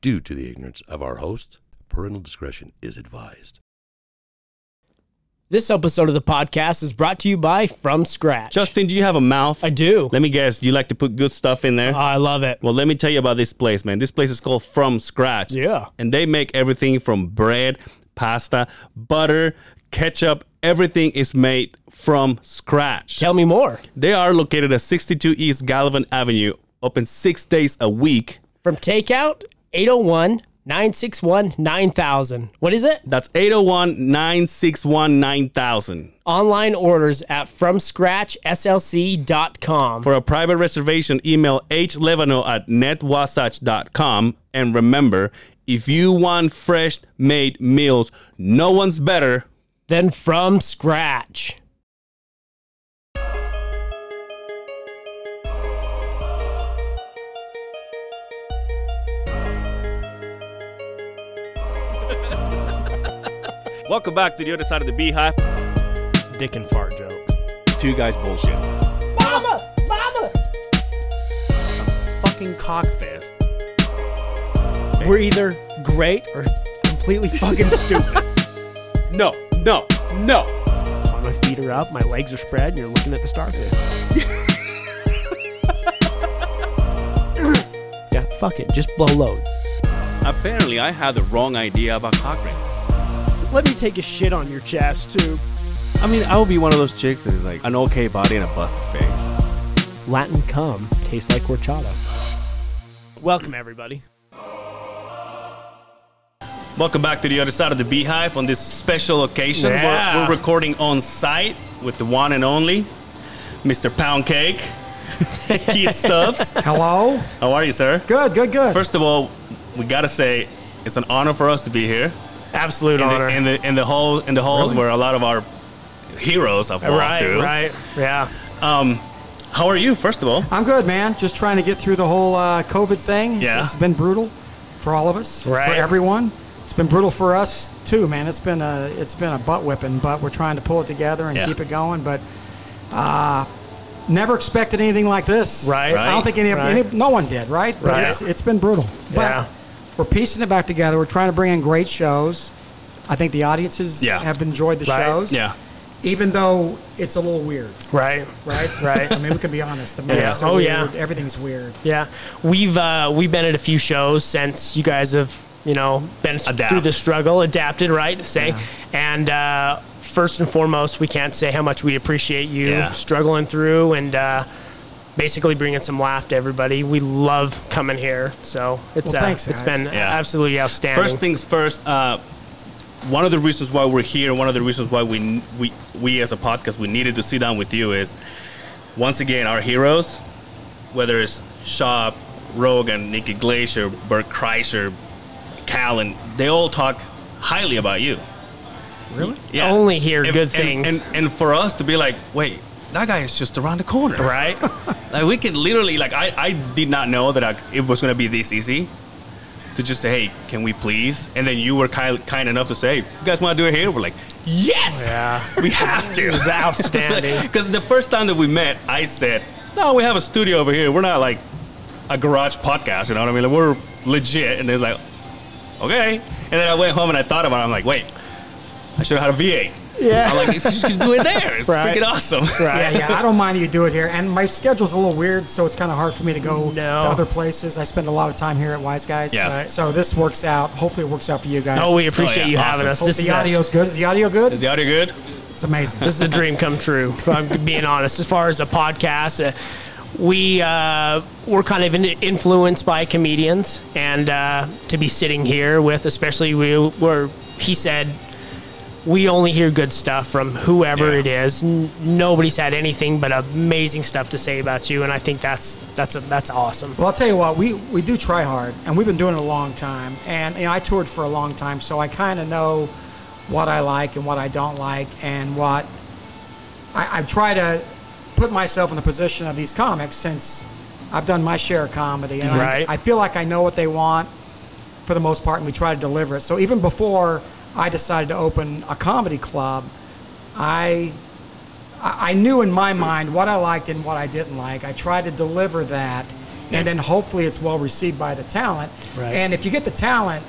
due to the ignorance of our host. Parental discretion is advised. This episode of the podcast is brought to you by From Scratch. Justin, do you have a mouth? I do. Let me guess. Do you like to put good stuff in there? Oh, I love it. well, let me tell you about this place, man. This place is called From Scratch. Yeah. And they make everything from bread, pasta, butter, ketchup. Everything is made from scratch. Tell me more. They are located at 62 East Gallivan Avenue, open six days a week. From takeout, 801 961 9000. What is it? That's 801 961 9000. Online orders at FromScratchSLC.com. For a private reservation, email hlevano at netwasatch.com. And remember, if you want fresh made meals, no one's better. than From Scratch. Welcome back to the other side of the beehive. Dick and fart joke. Two guys bullshit. Mama! Mama! Fucking cockfest. We're either great or completely fucking stupid. No, no, no. my feet are up, my legs are spread, and you're looking at the starfish. yeah, fuck it. Just blow load. Apparently, I had the wrong idea about cock ring. Let me take a shit on your chest, too. I mean, I would be one of those chicks that is like an okay body and a busted face. Latin cum tastes like horchata. Welcome, everybody. Welcome back to the other side of the beehive on this special occasion. Yeah. We're, we're recording on site with the one and only Mr. Pound Cake, Keith Stubbs. Hello. How are you, sir? Good, good, good. First of all, we gotta say it's an honor for us to be here Absolute in honor. the in the in the hall in the halls Really? where a lot of our heroes have walked right, through. right. Yeah. Um, how are you? First of all, I'm good, man. Just trying to get through the whole uh, COVID thing. Yeah. It's been brutal for all of us, Right. for everyone. It's been brutal for us too, man. It's been a it's been a butt whipping, but we're trying to pull it together and Yeah. keep it going. But uh, never expected anything like this. Right. I don't think any, Right. any no one did, right? But Right. it's it's been brutal. But Yeah. We're piecing it back together. We're trying to bring in great shows. I think the audiences Yeah. have enjoyed the Right. shows. yeah, Even though it's a little weird, Right. right? Right. I mean, we can be honest. The Yeah. masks are Oh, weird. yeah. Everything's weird. Yeah. We've uh, we've been at a few shows since you guys have, you know, been Adapt. through the struggle, adapted, right? to Say. And uh, first and foremost, we can't say how much we appreciate you Yeah. struggling through and uh, basically bringing some laugh to everybody. We love coming here. So it's Well, uh, thanks, it's guys. been Yeah. absolutely outstanding. First things first. Uh, one of the reasons why we're here, one of the reasons why we we we as a podcast we needed to sit down with you is once again our heroes, whether it's Schaub, Rogan, Nikki Glaser, Bert Kreischer, Callen, they all talk highly about you. Really? Yeah. Only hear And- good and- things. And, and for us to be like, wait, that guy is just around the corner, right? like we can literally like I, I did not know that I, it was gonna be this easy to just say hey can we please? And then you were kind kind enough to say you guys want to do it here we're like yes! Yeah. we have to. It was outstanding. because the first time that we met I said no we have a studio over here. We're not like a garage podcast you know what I mean? Like, we're legit. And it's like okay. And then I went home and I thought about it. I'm like wait I should have had a V8 Yeah. I'm like you should do it there it's Right. freaking awesome Yeah, yeah. I don't mind that you do it here. And my schedule's a little weird, so it's kind of hard for me to go No. to other places. I spend a lot of time here at Wiseguys. Yeah. Right. So this works out. Hopefully, it works out for you guys. Oh, we appreciate Oh, yeah. you having us. Hope This the is a- good. Is the audio good? is the audio good It's amazing. this is a dream come true. If I'm being honest. As far as a podcast, uh, we uh, we're kind of in, influenced by comedians, and uh, to be sitting here with, especially we were, he said. We only hear good stuff from whoever Yeah. it is. N- nobody's had anything but amazing stuff to say about you, and I think that's that's a, that's awesome. Well, I'll tell you what, we, we do try hard, and we've been doing it a long time. And you know, I toured for a long time, so I kind of know what I like and what I don't like, and what I, I try to put myself in the position of these comics since I've done my share of comedy, and Right. I, I feel like I know what they want for the most part, and we try to deliver it. So even before I decided to open a comedy club, I I knew in my mind what I liked and what I didn't like. I tried to deliver that and then hopefully it's well received by the talent. Right. And if you get the talent,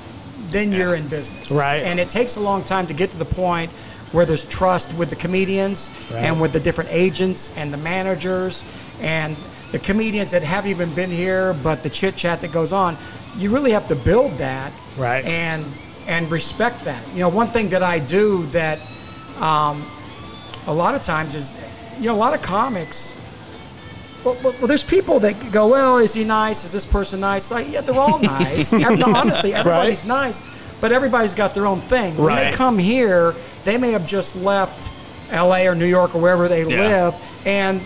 then you're in business. Right. And it takes a long time to get to the point where there's trust with the comedians Right. and with the different agents and the managers and the comedians that haven't even been here, but the chit chat that goes on. You really have to build that Right. and and respect that. You know, one thing that I do that um, a lot of times is, you know, a lot of comics. Well, well, well, there's people that go, well, is he nice? Is this person nice? Like, yeah, they're all nice. Every- honestly, everybody's nice, but everybody's got their own thing. When Right. they come here, they may have just left L.A. or New York or wherever they Yeah. live, and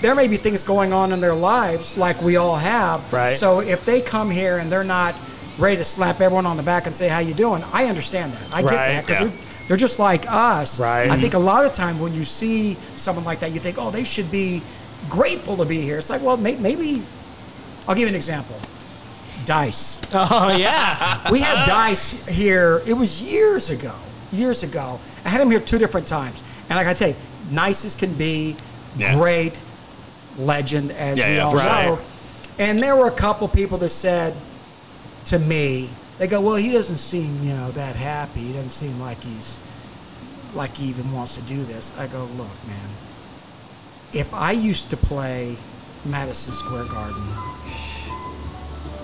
there may be things going on in their lives like we all have. Right. So if they come here and they're not ready to slap everyone on the back and say how you doing, I understand that. I get Right, that because yeah. they're, they're just like us. Right. I think a lot of time when you see someone like that, you think, oh, they should be grateful to be here. It's like, well, may- maybe. I'll give you an example. Dice. Oh yeah. We had Dice here. It was years ago. Years ago. I had him here two different times, and I got to tell you, nice as can be, Yeah. great, legend as Yeah, we all right. know. And there were a couple people that said to me, they go, "Well, he doesn't seem, you know, that happy. He doesn't seem like he's like he even wants to do this." I go, "Look, man. If I used to play Madison Square Garden,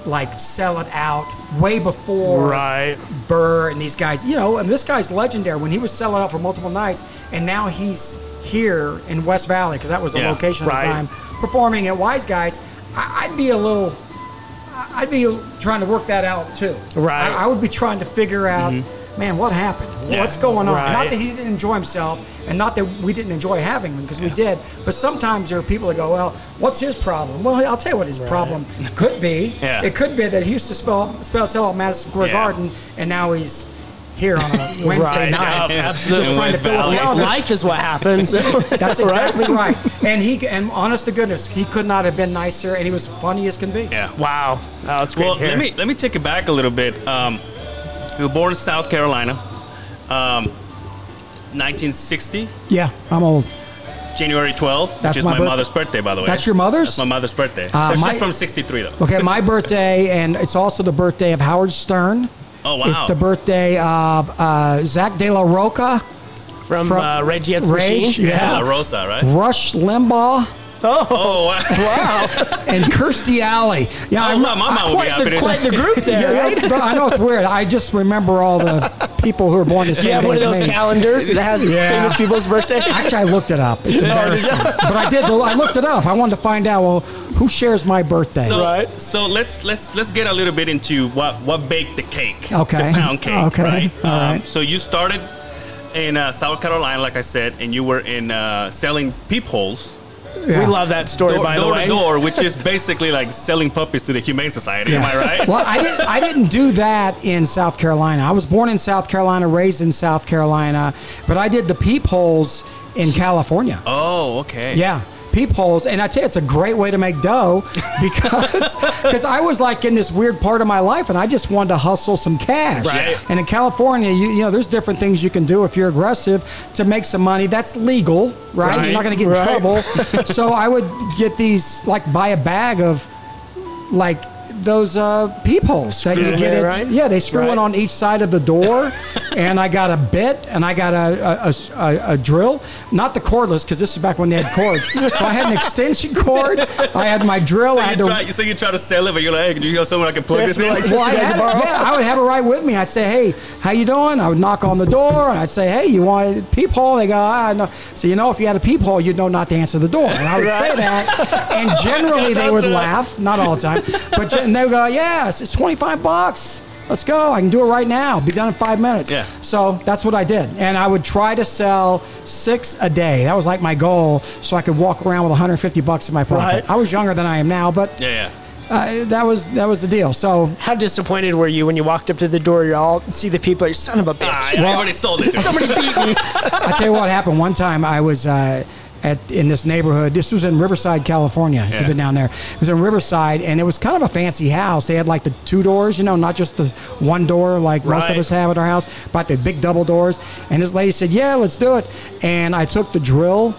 like sell it out way before right. Burr and these guys, you know, and this guy's legendary when he was selling out for multiple nights, and now he's here in West Valley because that was the Yeah, location at right. the time, performing at Wiseguys. I- I'd be a little, I'd be trying to work that out too. Right. I, I would be trying to figure out, mm-hmm. man, what happened? What's going on? Right. Not that he didn't enjoy himself, and not that we didn't enjoy having him because we did. But sometimes there are people that go, well, what's his problem? Well, I'll tell you what his problem could be. Yeah. It could be that he used to spell, spell sell out Madison Square Yeah. Garden, and now he's here on a Wednesday Right. night. Yeah, absolutely. Just trying to West fill up the Life is what happens. That's exactly right. And he and honest to goodness, he could not have been nicer, and he was funny as can be. Yeah. Wow. Oh, that's great. Well, to hear. let me let me take it back a little bit. Um, you were born in South Carolina, um, 1960, Yeah, I'm old. January 12th, That's which is my my, birth- mother's birthday, by the way. That's your mother's? That's my mother's birthday. Uh, She's my- from 63, though. Okay, my birthday, and it's also the birthday of Howard Stern. Oh, wow. It's the birthday of uh, Zack De La Rocha, from, from uh, Rage Against the Rage, Machine. yeah. La Rosa, right? Rush Limbaugh, Oh, wow. and Kirstie Alley. Yeah, Oh, I'm my mama would be Quite happy the, to quite the group there, Yeah, right? yeah, I know it's weird. I just remember all the people who were born the Do same you have day one of those me. calendars that has Yeah. famous people's birthday? Actually, I looked it up. It's embarrassing, but I did. I looked it up. I wanted to find out. Well, who shares my birthday? So, Right. so let's let's let's get a little bit into what what baked the cake. Okay. The pound cake. Okay. Right. Um, All right. So you started in uh, South Carolina, like I said, and you were in uh, selling peepholes Yeah. We love that story, door, by the door to door, which is basically like selling puppies to the Humane Society. Am I right? Well, I didn't. I didn't do that in South Carolina. I was born in South Carolina, raised in South Carolina, but I did the peepholes in California. Oh, okay. Yeah, peepholes, and I tell you, it's a great way to make dough because because I was like in this weird part of my life, and I just wanted to hustle some cash. Right. And in California, you, you know, there's different things you can do if you're aggressive to make some money. That's legal, right? Right, You're not going to get in right. trouble. so I would get these, like, buy a bag of, like. Those uh, peepholes that you get it, it, right? yeah. They screw Right. one on each side of the door, and I got a bit, and I got a a, a, a drill, not the cordless, because this is back when they had cords. so I had an extension cord. I had my drill. So I you had to, try, so you try to sell it, but you're like, hey, do you have someone I can plug this in? like- well, I had, yeah, I would have it right with me. I'd say, "Hey, how you doing?" I would knock on the door, and I'd say, "Hey, you want a peephole?" They go, "Ah, no." So you know, if you had a peephole, you'd know not to answer the door. And I would say that, and generally they would laugh, not all the time, but gen- and they would go, "Yes, it's twenty five bucks." Let's go. I can do it right now. Be done in five minutes. Yeah. So that's what I did. And I would try to sell six a day. That was like my goal so I could walk around with 150 bucks in my pocket. Right. I was younger than I am now, but Yeah, yeah. uh, that was that was the deal. So How disappointed were you when you walked up to the door? You all see the people. You son of a bitch. Ah, I already sold it to. Somebody beat me. I tell you what happened. One time I was uh, at in this neighborhood. This was in Riverside, California. If Yeah. you've been down there, it was in Riverside, and it was kind of a fancy house. They had like the two doors, you know, not just the one door like most of us have at our house, but the big double doors. And this lady said, "Yeah, let's do it." And I took the drill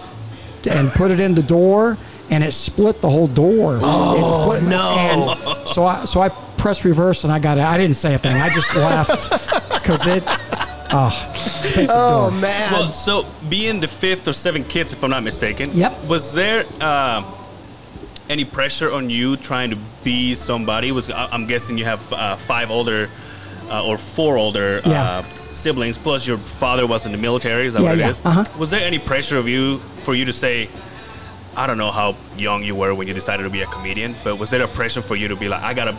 and put it in the door. and it split the whole door. Oh split, no. And so I so I pressed reverse and I got it. I didn't say a thing. I just laughed because it. Oh, Oh man. Well, so being the fifth or seventh kids, if I'm not mistaken. Yep. Was there uh, any pressure on you trying to be somebody? Was I- I'm guessing you have uh, five older uh, or four older Yeah. uh, siblings, plus your father was in the military. Is that Yeah, what it yeah. is? Uh-huh. Was there any pressure of you for you to say? I don't know how young you were when you decided to be a comedian, but was there a pressure for you to be like, I gotta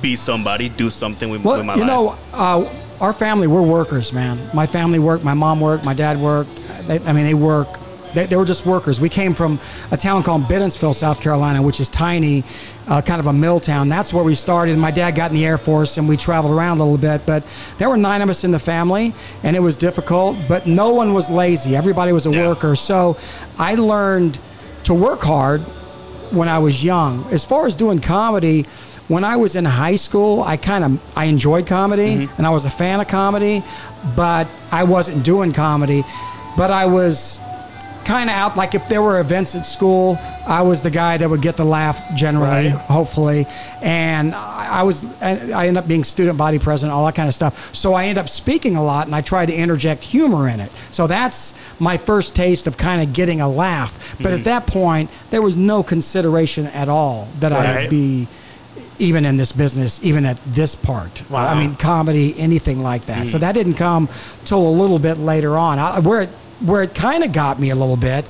be somebody, do something with, Well, with my you life? know, uh, our family, we're workers, man. My family worked, my mom worked, my dad worked. They, I mean, they work. They, they were just workers. We came from a town called Biddensville, South Carolina, which is tiny, uh, kind of a mill town. That's where we started. My dad got in the Air Force, and we traveled around a little bit. But there were nine of us in the family, and it was difficult. But no one was lazy. Everybody was a Yeah. worker. So I learned to work hard when I was young. As far as doing comedy, when I was in high school, I kind of I enjoyed comedy mm-hmm. and I was a fan of comedy, but I wasn't doing comedy. But I was kind of out like if there were events at school, I was the guy that would get the laugh generally, Right. hopefully. And I was I end up being student body president, all that kind of stuff. So I end up speaking a lot and I tried to interject humor in it. So that's my first taste of kind of getting a laugh. But at mm. that point, there was no consideration at all that I would be even in this business, even at this part. Wow. I mean, comedy, anything like that. So hmm. that didn't come till a little bit later on. I, where it, where it kind of got me a little bit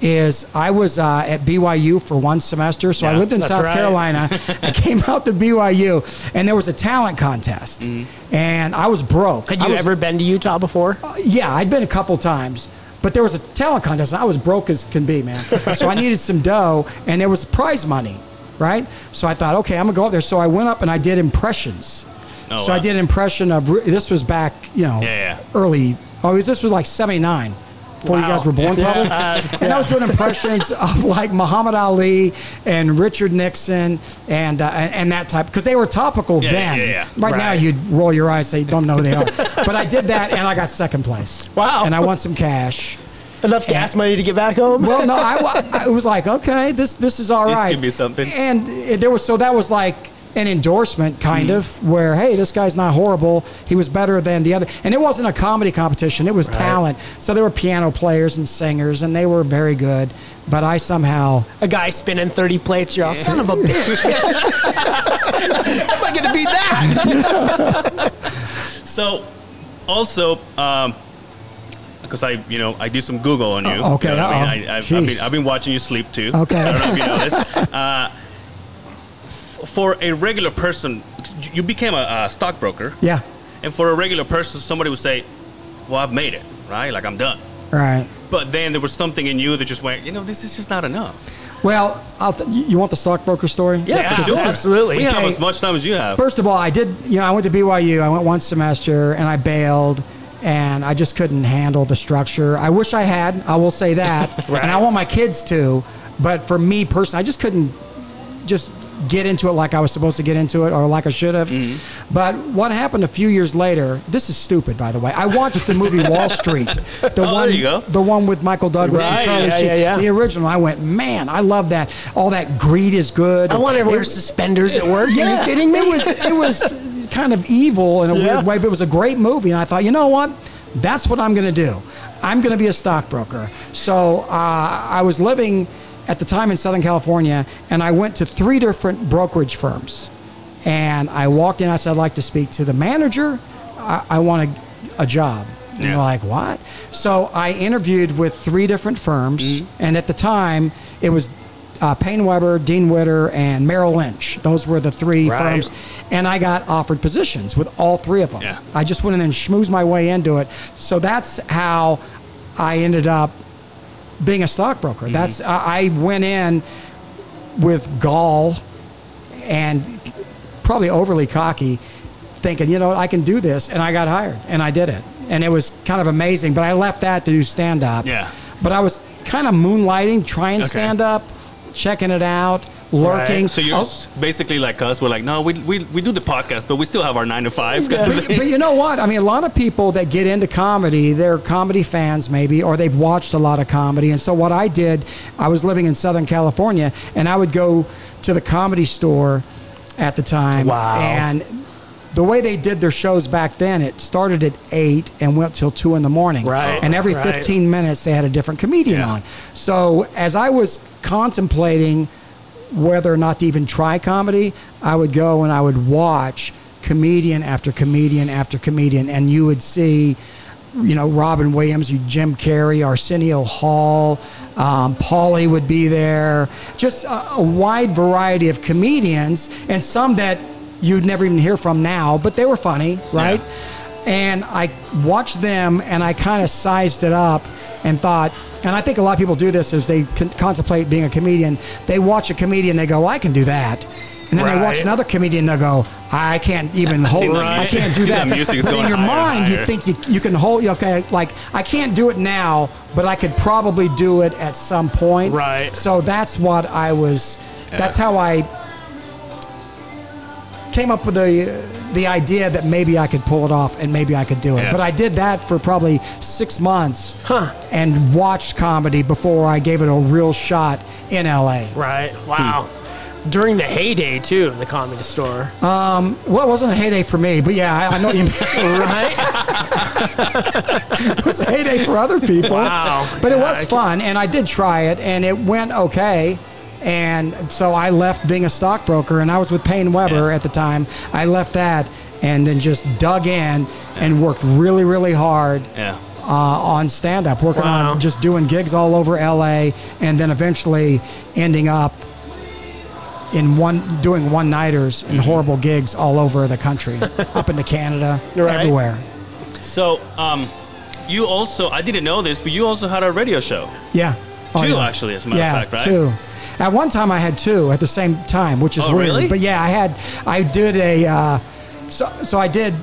is I was uh, at BYU for one semester. So I lived in South right. Carolina. I came out to BYU, and there was a talent contest, hmm. and I was broke. Had you was- ever been to Utah before? Uh, yeah, I'd been a couple times, but there was a talent contest. And I was broke as can be, man. so I needed some dough, and there was prize money, right? So I thought, okay, I'm gonna go up there. So I went up and I did impressions. Oh, so I did an impression of this was back, you know, Yeah, yeah. early. Oh, this was like '79. Before you guys were born, probably. Uh, And I was doing impressions of like Muhammad Ali and Richard Nixon and uh, and that type because they were topical Yeah, then. yeah, yeah. Right, now, you'd roll your eyes, say, you "Don't know who they are." but I did that, and I got second place. Wow. And I won some cash. Enough gas money to get back home? Well, no, I, I was like, okay, this this is all This right. could be something. And it, there was so that was like an endorsement, kind Mm-hmm. of, where hey, this guy's not horrible. He was better than the other, and it wasn't a comedy competition. It was talent. So there were piano players and singers, and they were very good. But I somehow a guy spinning 30 plates, you're all, son of a bitch. How am I going to beat that? So, also, um, because I, you know, I do some Google on you. Oh, okay, You know I mean? I, I've, I've, been, I've been watching you sleep too. Okay. I don't know if you know this. Uh, f- for a regular person, you became a, a stockbroker, yeah, and for a regular person, somebody would say, "Well, I've made it, right? Like I'm done." right. But then there was something in you that just went, you know, this is just not enough. Well, I'll t- you want the stockbroker story? Yeah, for sure. absolutely. We have as much time as you have. First of all, I did, you know, I went to BYU. I went one semester and I bailed and I just couldn't handle the structure. I wish I had, I will say that. Right. And I want my kids to, but for me personally, I just couldn't just get into it like I was supposed to get into it or like I should have. Mm-hmm. But what happened a few years later, this is stupid by the way. I watched the movie Wall Street. The Oh, one there you go. the one with Michael Douglas Right, and Charlie yeah, Sheen. yeah, yeah. The original. I went, "Man, I love that. All that greed is good." I want to wear suspenders at work. Are yeah, you kidding me? It was it was kind of evil in a Yeah. weird way, but it was a great movie, and I thought, you know what? That's what I'm going to do. I'm going to be a stockbroker. So uh, I was living at the time in Southern California, and I went to three different brokerage firms. And I walked in. I said, I'd like to speak to the manager. I, I want a, a job. And they're like, what? So I interviewed with three different firms, and at the time, it was uh, Paine Webber, Dean Witter, and Merrill Lynch. Those were the three Right. firms, and I got offered positions with all three of them. Yeah. I just went in and schmoozed my way into it. So that's how I ended up being a stockbroker. Mm-hmm. That's I I went in with gall and probably overly cocky, thinking, you know, I can do this, and I got hired, and I did it, and it was kind of amazing. But I left that to do stand up. Yeah. But I was kind of moonlighting, trying Okay. stand up, checking it out. Lurking. Right. So you're Oh, basically like us. We're like, no, we, we, we do the podcast, but we still have our nine to five. of but, but you know what? I mean, a lot of people that get into comedy, they're comedy fans maybe, or they've watched a lot of comedy. And so what I did, I was living in Southern California, and I would go to the comedy store at the time. Wow. And the way they did their shows back then, it started at eight and went till two in the morning. Right, And every right. 15 minutes, they had a different comedian Yeah. on. So as I was contemplating whether or not to even try comedy, I would go and I would watch comedian after comedian after comedian, and you would see, you know, Robin Williams, you Jim Carrey, Arsenio Hall, um, Paulie would be there, just a, a wide variety of comedians, and some that you'd never even hear from now, but they were funny, right? And I watched them and I kind of sized it up and thought, and I think a lot of people do this as they con- contemplate being a comedian. They watch a comedian, they go, well, I can do that. And then they watch another comedian, they go, I can't even hold, the I can't do that. but in your higher mind, you think you, you can hold, okay, like, I can't do it now, but I could probably do it at some point. Right. So that's what I was, that's how I came up with the the idea that maybe I could pull it off and maybe I could do it. Yeah. But I did that for probably six months Huh. and watched comedy before I gave it a real shot in LA. Right. Wow. During the heyday too, the comedy store. Um, well, it wasn't a heyday for me, but yeah, I, I know what you mean. right. it was a heyday for other people. Wow. But it was fun, and I did try it, and it went okay. And so I left being a stockbroker, and I was with Paine Webber Yeah. at the time. I left that and then just dug in and worked really, really hard yeah. uh, on stand up, working Wow. on just doing gigs all over LA, and then eventually ending up in one doing one nighters Mm-hmm. and horrible gigs all over the country, up into Canada, Right. everywhere. So, um, you also, I didn't know this, but you also had a radio show. Yeah. Oh, Two, yeah. actually, as a matter yeah, of fact, right? two. At one time, I had two at the same time, which is Oh, weird. really? But yeah, I had. I did a. Uh, so so I did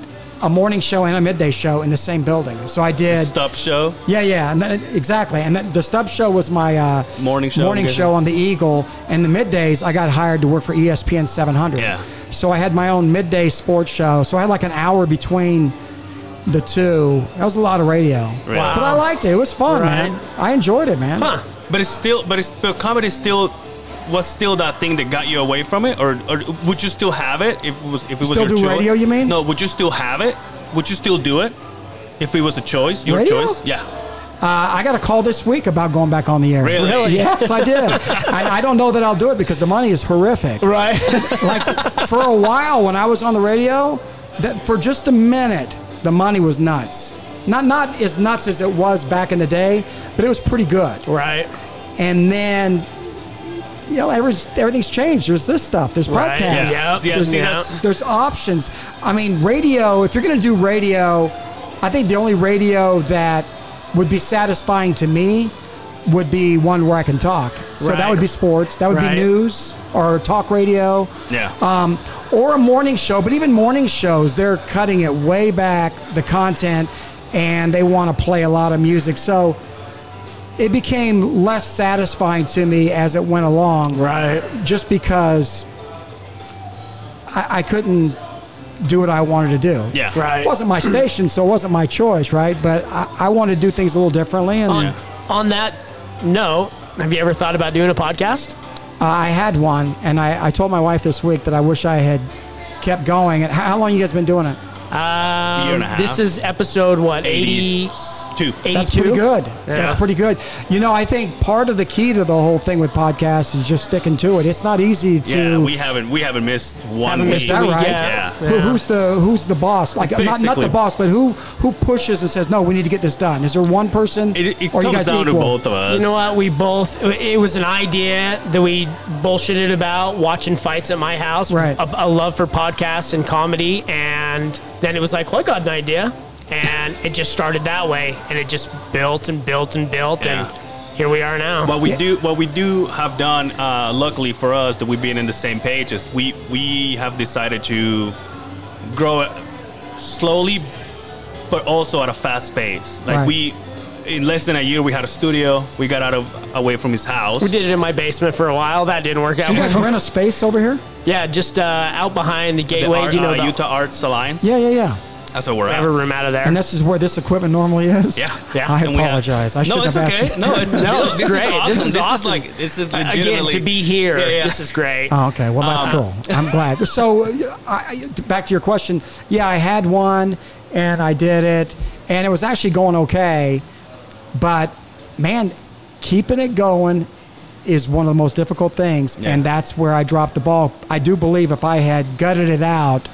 a morning show and a midday show in the same building. So I did. Stop show. Yeah, yeah, and then, exactly. And then the Stub Show was my uh, Morning show, Morning show on the Eagle, and the middays I got hired to work for ESPN 700. Yeah. So I had my own midday sports show. So I had like an hour between the two. That was a lot of radio. Wow. But I liked it. It was fun, Right. man. I enjoyed it, man. Huh. But it's still, but it's, but comedy still was still that thing that got you away from it, or, or would you still have it if it was if it was Still your do choice? radio, you mean? No, would you still have it? Would you still do it if it was a choice, your Radio? choice? Yeah. Uh, I got a call this week about going back on the air. Really? Really? Yes, I did. I, I don't know that I'll do it because the money is horrific. Right. Like for a while when I was on the radio, that for just a minute the money was nuts. Not not as nuts as it was back in the day, but it was pretty good. right. And then you know, every's, everything's changed. There's this stuff. There's Right, podcasts. yeah. Yeah, there's, see, Yeah. there's options. I mean, radio. If you're going to do radio, I think the only radio that would be satisfying to me would be one where I can talk. So that would be sports. That would Right. be news or talk radio Yeah. um, or a morning show. But even morning shows, they're cutting it way back, the content, and they want to play a lot of music. So it became less satisfying to me as it went along, Right. just because I, I couldn't do what I wanted to do. yeah. Right. It wasn't my station, so it wasn't my choice, right? But I, I wanted to do things a little differently, and On, Yeah. on that note, have you ever thought about doing a podcast? uh, I had one, and I, I told my wife this week that I wish I had kept going. And how, how long you guys been doing it? Um, Year and a half. This is episode what 82. 82? That's pretty good. Yeah. That's pretty good. You know, I think part of the key to the whole thing with podcasts is just sticking to it. It's not easy to. Yeah, we haven't we haven't missed one Haven't week. missed that right? yet. Yeah. who, who's the who's the boss? Like not, not the boss, but who who pushes and says no, we need to get this done. Is there one person? It, it or you comes guys down to both of us. You know what? We both. It was an idea that we bullshitted about watching fights at my house. Right. A, a love for podcasts and comedy, and then it was like, well, I got an idea, and it just started that way, and it just built and built and built, Yeah. and here we are now. What we do, what we do have done, uh, luckily for us, that we've been in the same page, is we we have decided to grow it slowly, but also at a fast pace. Like Right. we, in less than a year, we had a studio. We got out of away from his house. We did it in my basement for a while. That didn't work out. You guys rent a space over here? Yeah, just uh, out behind the The gateway. Ar- Do you know uh, the Utah Arts Alliance? Yeah, yeah, yeah. That's where we're I at. have a room out of there? And this is where this equipment normally is. Yeah, Yeah. I And we have- apologize. I no, shouldn't it's have okay. asked you. No, it's No, this it's is great. awesome. This is awesome. like this is legitimately Again, to be here, Yeah, yeah. this is great. Oh, okay. Well, that's Um, cool. I'm glad. So, uh, I, I- back to your question. Yeah, I had one, and I did it, and it was actually going okay. But man, keeping it going is one of the most difficult things, Yeah. and that's where I dropped the ball. I do believe if I had gutted it out,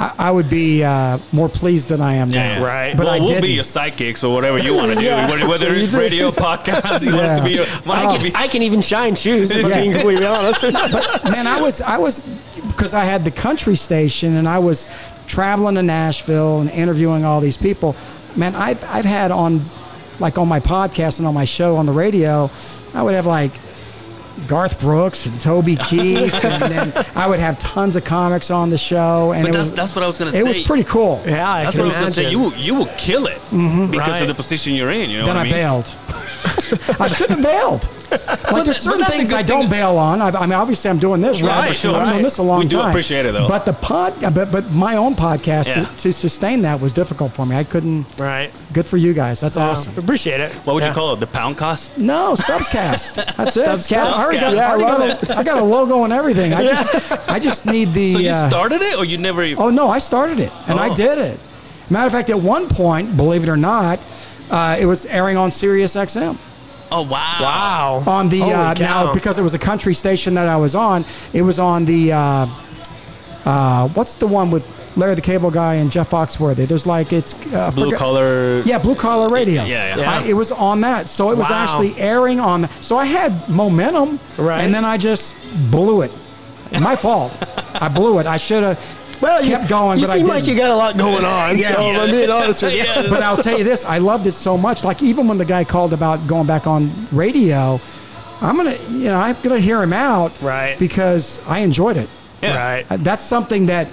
I, I would be uh, more pleased than I am Yeah, now. Right. But well, I we'll didn't. be your sidekicks or whatever you want to do. Yeah. Whether, whether So it's do- radio, podcast, he wants to be. Your, I, well, can, I can even shine shoes, if I'm being completely honest. man, I was I was because I had the country station and I was traveling to Nashville and interviewing all these people. Man, I've I've had on like on my podcast and on my show on the radio, I would have like Garth Brooks and Toby Keith, and then I would have tons of comics on the show, and But it that's, was that's what I was gonna say. it was pretty cool. yeah, I That's can what I was gonna say. You will- you will kill it mm-hmm. because Right. of the position you're in. You know Then what I I mean? bailed. I shouldn't have bailed. Like there's certain that's the things I don't thing- bail on. I, I mean, obviously, I'm doing this right. for sure. I'm doing this a long time. We do time. appreciate it, though. But the pod, but but my own podcast Yeah. to, to sustain that was difficult for me. I couldn't. Right. Good for you guys. That's awesome. Appreciate it. What would Yeah. you call it? The pound cost? No, Stubbscast. That's it. Stubbscast. I already got, Stubbscast. I, already got a, I got a logo and everything. I just I just need the. So you uh, started it, or you never? Even... Oh no, I started it and I Oh. did it. Matter of fact, at one point, believe it or not, uh, it was airing on Sirius XM. Oh wow! Wow. on the uh, now because it was a country station that I was on. It was on the uh, uh, what's the one with Larry the Cable Guy and Jeff Foxworthy? There's like it's uh, Blue forget- collar. Yeah, blue collar radio. Yeah, yeah. Yeah. I, it was on that, so it was Wow. actually airing on. So I had momentum, Right. And then I just blew it. My fault. I blew it. I should have. Well, you kept going, You but I seem like didn't. you got a lot going on. Yeah. So Yeah. I'm being honest with you. Yeah. But I'll tell you this, I loved it so much. Like even when the guy called about going back on radio, I'm gonna, you know, I'm gonna hear him out, Right. Because I enjoyed it. Yeah. Right. Uh, That's something that,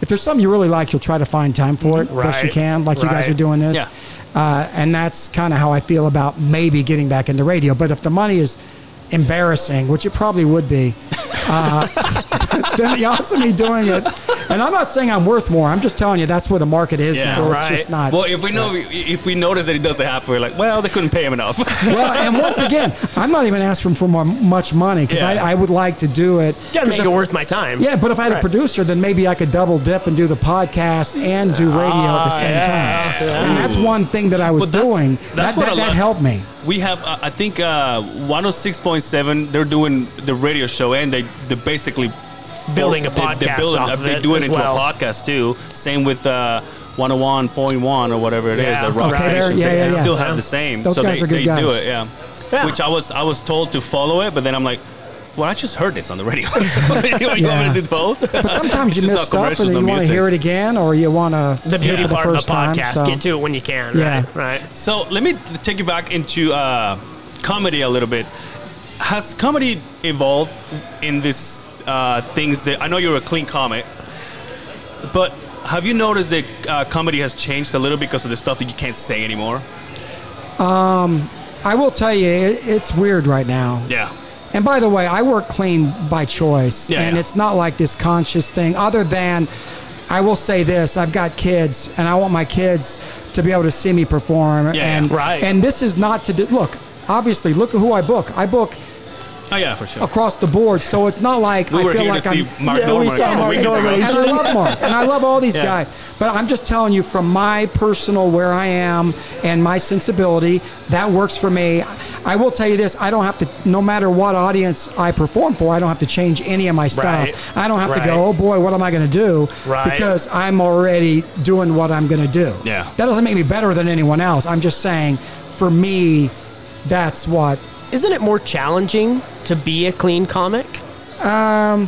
if there's something you really like, you'll try to find time for it best you. Right. can, like you guys are doing this. Yeah. Uh, and that's kind of how I feel about maybe getting back into radio. But if the money is embarrassing, which it probably would be, uh, then the odds of me doing it, and I'm not saying I'm worth more. I'm just telling you that's where the market is Yeah. now. Right. It's just not. Well, if we know, if we notice that it doesn't happen, we're like, well, they couldn't pay him enough. well, and once again, I'm not even asking for more, much money because Yeah. I, I would like to do it. You gotta 'Cause make if- it worth my time. Yeah, but if I had a producer, then maybe I could double dip and do the podcast and do radio at the Ah, same yeah, time. yeah. And that's one thing that I was Well, that's- doing. that's that what that, I that helped me. We have, uh, I think, uh, 106.7. They're doing the radio show, and they they basically Building a podcast They, build off of they do it into well. a podcast too. Same with uh, 101.1 or whatever it is. Yeah. The rock Okay, station. yeah, they, yeah, they yeah. still have the same. Those so guys they, are good guys. do it, yeah. Yeah. Which I was I was told to follow it, but then I'm like. Well, I just heard this on the radio. so, you want me to do both? But sometimes you miss not stuff and commercials, then no you want to hear it again or you want to The beauty for the of first the time. so- Get to it when you can. Yeah. Right. Right. So let me take you back into uh, comedy a little bit. Has comedy evolved in this uh, things that I know you're a clean comic, but have you noticed that uh, comedy has changed a little because of the stuff that you can't say anymore? Um, I will tell you, it, it's weird right now. Yeah. And by the way, I work clean by choice, Yeah, and yeah. it's not like this conscious thing. Other than, I will say this: I've got kids, and I want my kids to be able to see me perform. Yeah, and. Right. And this is not to do. Look, obviously, look at who I book. I book Oh yeah, for sure. across the board, so it's not like We I feel like I'm. see Mark Yeah, we Norman a saw couple Mark Normand. ago. and I love Mark, and I love all these Yeah. guys. But I'm just telling you from my personal where I am and my sensibility, that works for me. I will tell you this: I don't have to, no matter what audience I perform for, I don't have to change any of my style. Right. I don't have to go, oh boy, what am I going to do? Right. Because I'm already doing what I'm going to do. Yeah. That doesn't make me better than anyone else. I'm just saying, for me, that's what Isn't it more challenging to be a clean comic? Um,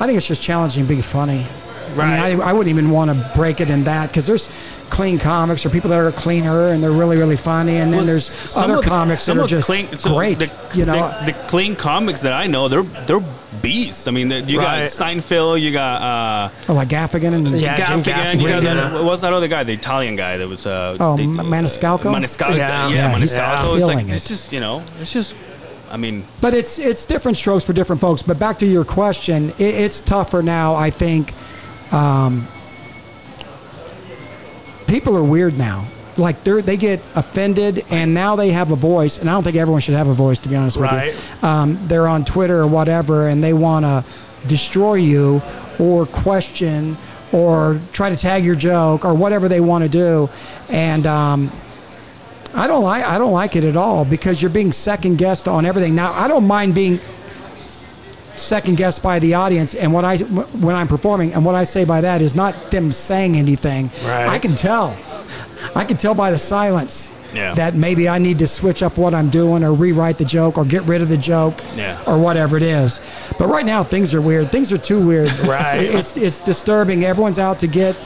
I think it's just challenging being funny. Right. I, mean, I, I wouldn't even want to break it in that because there's clean comics or people that are cleaner and they're really really funny, and then Well, there's some other of the- comics that are just clean- so great. The, you know, the, the clean comics that I know, they're they're beasts. I mean, the- you got Seinfeld, you got uh, oh, like Gaffigan and Yeah, Jim Gaffigan, you got Gaffigan. the, what was that other guy, the Italian guy that was uh, Oh, the- M- Maniscalco? Maniscalco, Yeah. yeah, Yeah, he's Maniscalco. It's like killing it's just you know, it's just, I mean, But it's it's different strokes for different folks. But back to your question, it, it's tougher now. I think um, people are weird now. Like they they get offended, and now they have a voice. And I don't think everyone should have a voice, to be honest Right. with you. Um, they're on Twitter or whatever, and they want to destroy you or question or try to tag your joke or whatever they want to do. And um, I don't like I don't like it at all because you're being second guessed on everything. Now I don't mind being second guessed by the audience and what I when I'm performing and what I say by that is not them saying anything. Right. I can tell. I can tell by the silence Yeah. that maybe I need to switch up what I'm doing or rewrite the joke or get rid of the joke Yeah. or whatever it is. But right now things are weird. Things are too weird. Right. It's it's disturbing. Everyone's out to get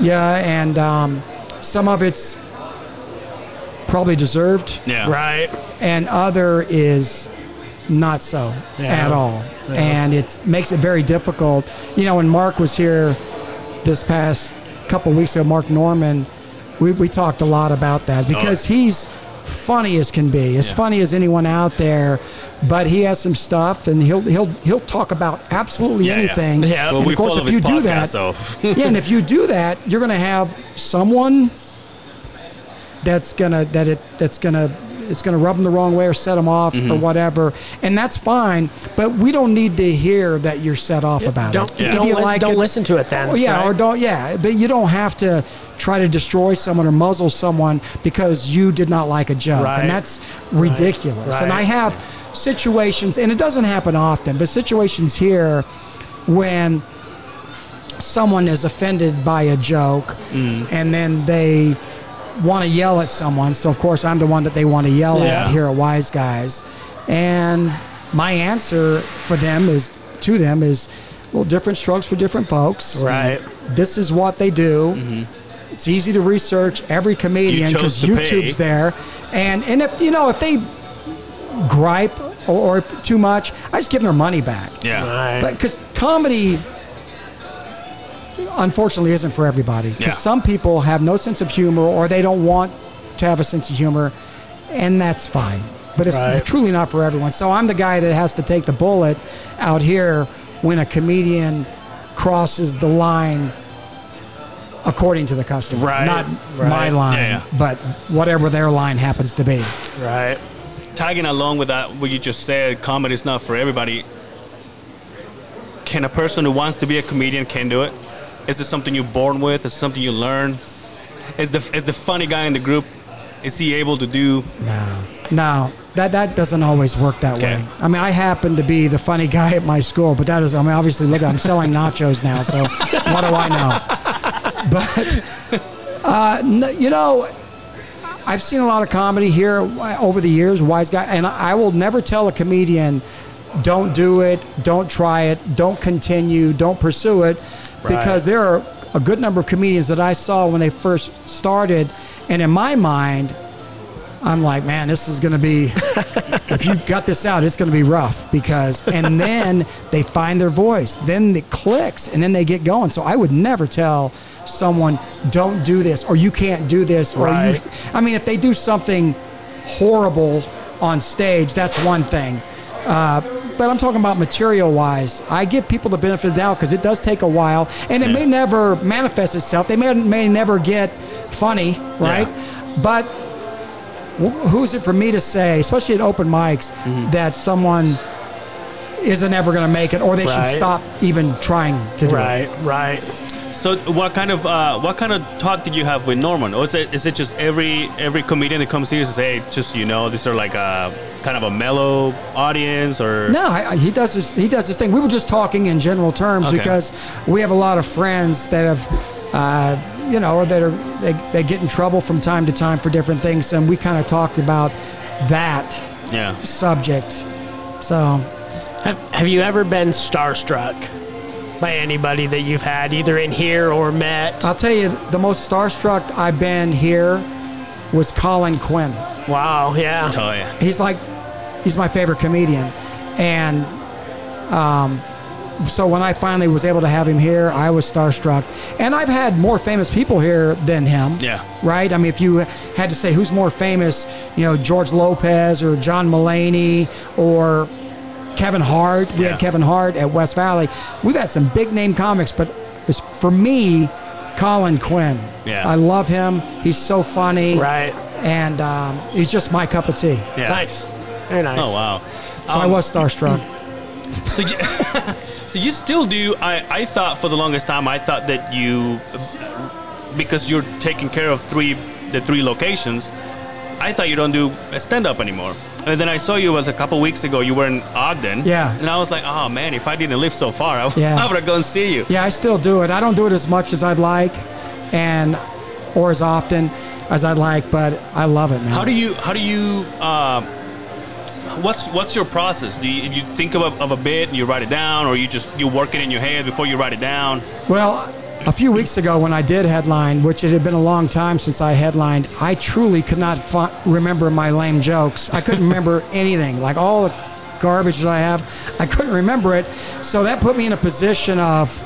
yeah and um, some of it's probably deserved yeah, Right. and other is not so Yeah. at all. And it makes it very difficult. You know, when Mark was here this past couple weeks ago, Mark Normand, we, we talked a lot about that oh, because he's funny as can be, as Yeah. funny as anyone out there. But he has some stuff, and he'll he'll he'll talk about absolutely Yeah, yeah. anything. Yeah. Well, and we of course, if you do podcast, that, so yeah, and if you do that, you're going to have someone that's gonna that it that's gonna it's gonna rub them the wrong way or set them off Mm-hmm. or whatever, and that's fine. But we don't need to hear that you're set off about Don't, it. Yeah. don't, Either lis- like don't it- listen to it then. Oh, yeah, right? or don't. Yeah, but you don't have to try to destroy someone or muzzle someone because you did not like a joke, Right. and that's ridiculous. And I have situations, and it doesn't happen often, but situations here when someone is offended by a joke, Mm. and then they want to yell at someone. So of course I'm the one that they want to yell Yeah. at here at Wiseguys, and my answer for them is to them is well different strokes for different folks Right. this is what they do. It's easy to research every comedian Mm-hmm. You chose because pay. YouTube's there, and and if you know if they gripe or, or too much, I just give them their money back. yeah, Right. Because comedy, unfortunately, isn't for everybody. Because Yeah. some people have no sense of humor or they don't want to have a sense of humor, and that's fine. But it's Right. truly not for everyone. So I'm the guy that has to take the bullet out here when a comedian crosses the line according to the customer. Right. Not Right. my line, Yeah, but whatever their line happens to be. Right. tagging along with that, what you just said, comedy is not for everybody. Can a person who wants to be a comedian can do it? Is it something you're born with? Is it something you learn? Is the is the funny guy in the group? Is he able to do? No, no, that that doesn't always work that Okay. way. I mean, I happen to be the funny guy at my school, but that is, I mean, obviously, look, I'm selling nachos now, so what do I know? But uh, you know, I've seen a lot of comedy here over the years, wise guy, and I will never tell a comedian, don't do it, don't try it, don't continue, don't pursue it, because there are a good number of comedians that I saw when they first started, and in my mind, I'm like, man, this is going to be, if you gut this out, it's going to be rough because, and then they find their voice, then it clicks, and then they get going. So I would never tell someone, don't do this, or you can't do this, or Right. you, I mean, if they do something horrible on stage, that's one thing. Uh, but I'm talking about material wise. I give people the benefit of the doubt because it does take a while, and it may never manifest itself. They may, may never get funny, right? But wh- who's it for me to say, especially at open mics, Mm-hmm. that someone isn't ever going to make it, or they Right. should stop even trying to do it? Right. Right. So what kind of uh, what kind of talk did you have with Normand? Or is it is it just every every comedian that comes here says, hey, just you know, these are like a kind of a mellow audience, or No, I, I- he does this. He does this thing. We were just talking in general terms Okay. because we have a lot of friends that have, uh, you know, that are they, they get in trouble from time to time for different things, and we kind of talk about that yeah, subject. So Have, have you ever been starstruck? By anybody that you've had either in here or met? I'll tell you, the most starstruck I've been here was Colin Quinn. Wow, yeah. Oh yeah. He's like, he's my favorite comedian, and um, so when I finally was able to have him here, I was starstruck. And I've had more famous people here than him. Yeah. Right. I mean, if you had to say who's more famous, you know, George Lopez or John Mulaney or Kevin Hart. We Yeah. had Kevin Hart at West Valley. We've had some big name comics, but it's, for me, Colin Quinn. Yeah. I love him. He's so funny. Right. And um, he's just my cup of tea. Yeah. Nice. Very nice. Oh wow. So I Um, was starstruck. So you, so you still do. I, I thought for the longest time, I thought that you, because you're taking care of three the three locations, I thought you don't do stand up anymore. And then I saw you was a couple weeks ago. You were in Ogden. Yeah. And I was like, oh man, if I didn't live so far, I, Yeah. I would have gone see you. Yeah, I still do it. I don't do it as much as I'd like, and or as often as I'd like, but I love it, man. How do you how do you uh, what's what's your process? Do you, you think of a, of a bit and you write it down, or you just you work it in your head before you write it down? Well, a few weeks ago when I did headline, which it had been a long time since I headlined, I truly could not fi- remember my lame jokes. I couldn't remember anything. Like all the garbage that I have, I couldn't remember it. So that put me in a position of,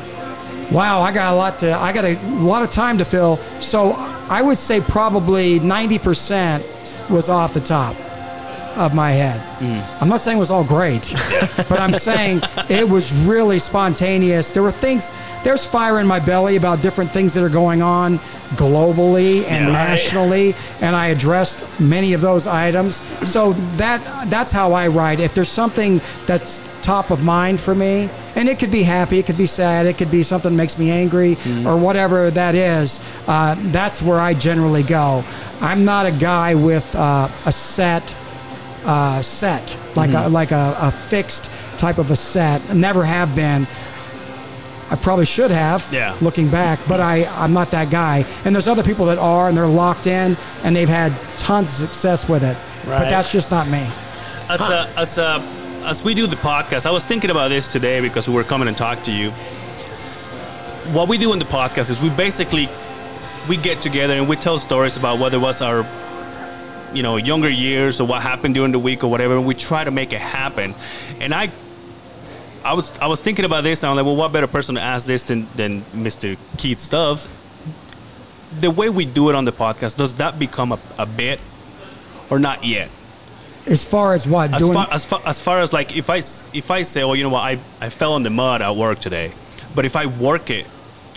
wow, I got a lot to, I got a lot of time to fill. So I would say probably 90% was off the top of my head. I'm not saying it was all great, but I'm saying it was really spontaneous. There were things, there's fire in my belly about different things that are going on globally and Yeah. nationally, and I addressed many of those items. So that that's how I write. If there's something that's top of mind for me, and it could be happy, it could be sad, it could be something that makes me angry, or whatever that is, uh, that's where I generally go. I'm not a guy with uh, a set uh, set, like a like a, a fixed type of a set. Never have been. I probably should have, Yeah. looking back, but I, I'm not that guy. And there's other people that are, and they're locked in, and they've had tons of success with it. Right. But that's just not me. As a, as a, as we do the podcast, I was thinking about this today because we were coming and talk to you. What we do in the podcast is we basically we get together and we tell stories about whether it was our you know younger years or what happened during the week or whatever, and we try to make it happen. And I I was I was thinking about this and I'm like, well, what better person to ask this than, than Mr. Keith Stubbs? The way we do it on the podcast, does that become a, a bit or not yet? As far as what as doing, far as far as far as like if I if I say, oh, you know what, I I fell in the mud at work today, but if I work it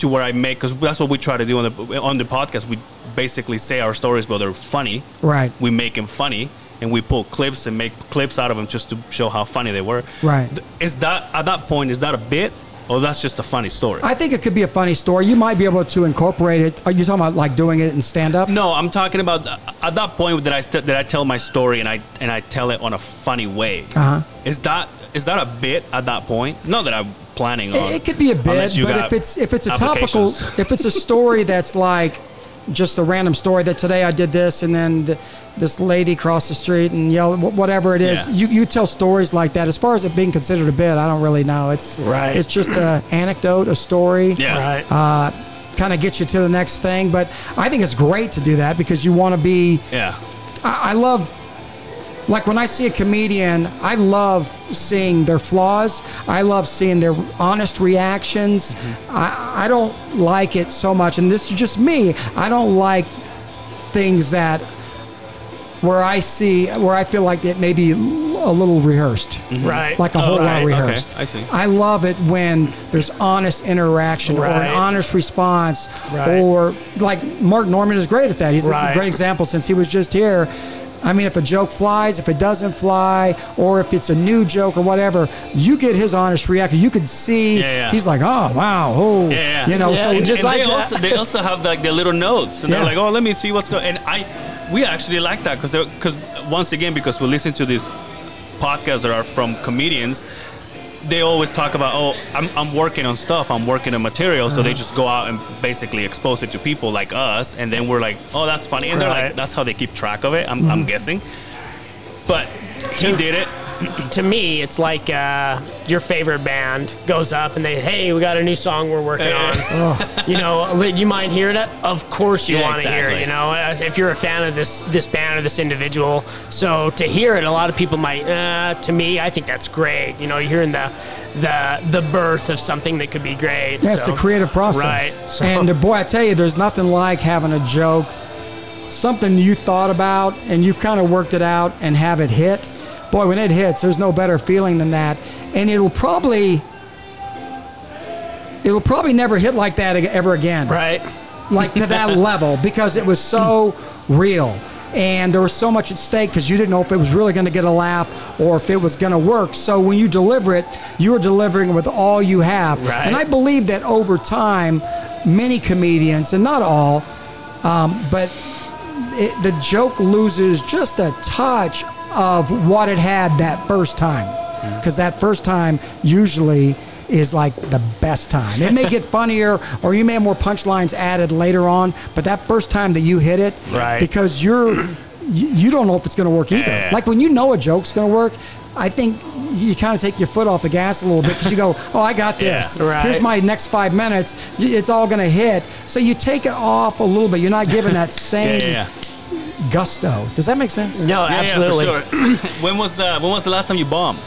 to where I make, because that's what we try to do on the on the podcast, we basically say our stories, but they're funny. right, We make them funny, and we pull clips and make clips out of them just to show how funny they were. right. Is that at that point? Is that a bit, or that's just a funny story? I think it could be a funny story. You might be able to incorporate it. Are you talking about like doing it in stand up? No, I'm talking about uh, at that point that I st- that I tell my story and I and I tell it on a funny way. Uh-huh. Is that is that a bit at that point? Not that I'm planning on. It, it could be a bit, but if it's if it's a topical, if it's a story that's like just a random story that today I did this and then th- this lady crossed the street and yelled wh- whatever it is, Yeah. you, you tell stories like that. As far as it being considered a bit, I don't really know. It's Right. It's just an anecdote, a story. yeah, Right. Uh, kind of get you to the next thing, but I think it's great to do that because you want to be yeah, I, I love, like when I see a comedian, I love seeing their flaws. I love seeing their honest reactions. Mm-hmm. I, I don't like it so much, and this is just me. I don't like things that where I see where I feel like it may be a little rehearsed, mm-hmm. right. like a Oh, whole lot right. Okay, rehearsed. I see. I love it when there's honest interaction or an honest response, Right. or like Mark Normand is great at that. He's Right. a great example since he was just here. I mean, if a joke flies, if it doesn't fly, or if it's a new joke or whatever, you get his honest reaction. You could see Yeah, yeah. he's like, "Oh, wow, oh, Yeah, you know." So and just and like they also they also have like their little notes, and they're like, "Oh, let me see what's going." And I, we actually like that because because once again because we listen to these podcasts that are from comedians. They always talk about, oh, I'm, I'm working on stuff, I'm working on material, so Uh-huh. they just go out and basically expose it to people like us, and then we're like, oh, that's funny, and they're like, that's how they keep track of it. I'm, Mm-hmm. I'm guessing, but he did it. to me, it's like uh, your favorite band goes up and they, hey, we got a new song we're working on. you know, you mind hearing it? Of course you Yeah, want to hear it. You know, if you're a fan of this this band or this individual. So to hear it, a lot of people might. Uh, to me, I think that's great. You know, you're hearing the the the birth of something that could be great. That's So- the creative process. Right. So- And uh, boy, I tell you, there's nothing like having a joke, something you thought about, and you've kind of worked it out and have it hit. Boy, when it hits, there's no better feeling than that. And it'll probably, it'll probably never hit like that ever again. right. Like to that level because it was so real. And there was so much at stake because you didn't know if it was really going to get a laugh or if it was going to work. So when you deliver it, you are delivering with all you have. Right. And I believe that over time, many comedians, and not all, um, but it, the joke loses just a touch of what it had that first time. Mm-hmm. Because that first time usually is like the best time. It may get funnier or you may have more punchlines added later on, but that first time that you hit it, Right. because you're. You don't know if it's going to work either. Yeah. Like when you know a joke's going to work, I think you kind of take your foot off the gas a little bit because you go, "Oh, I got this. Yeah, right. Here's my next five minutes. It's all going to hit." So you take it off a little bit. You're not giving that same yeah. Gusto. Does that make sense? No, Yeah, absolutely. Yeah, for sure. when was uh, when was the last time you bombed?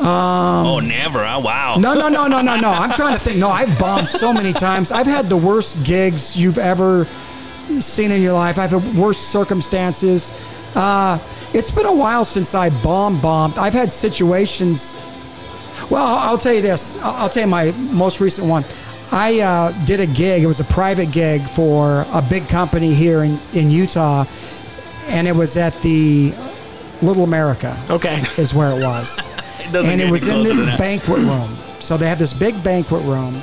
Um, oh, never. Oh, wow. No, no, no, no, no, no. I'm trying to think. No, I've bombed so many times. I've had the worst gigs you've ever seen in your life. I've had worst circumstances. Uh, it's been a while since I bomb bombed. I've had situations. Well, I'll, I'll tell you this. I'll, I'll tell you my most recent one. I uh, did a gig. It was a private gig for a big company here in, in Utah, and it was at the Little America Okay. is where it was It and it was in this banquet room. So they have this big banquet room,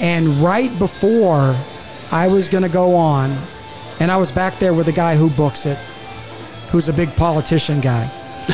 and right before I was going to go on, and I was back there with the guy who books it, who's a big politician guy.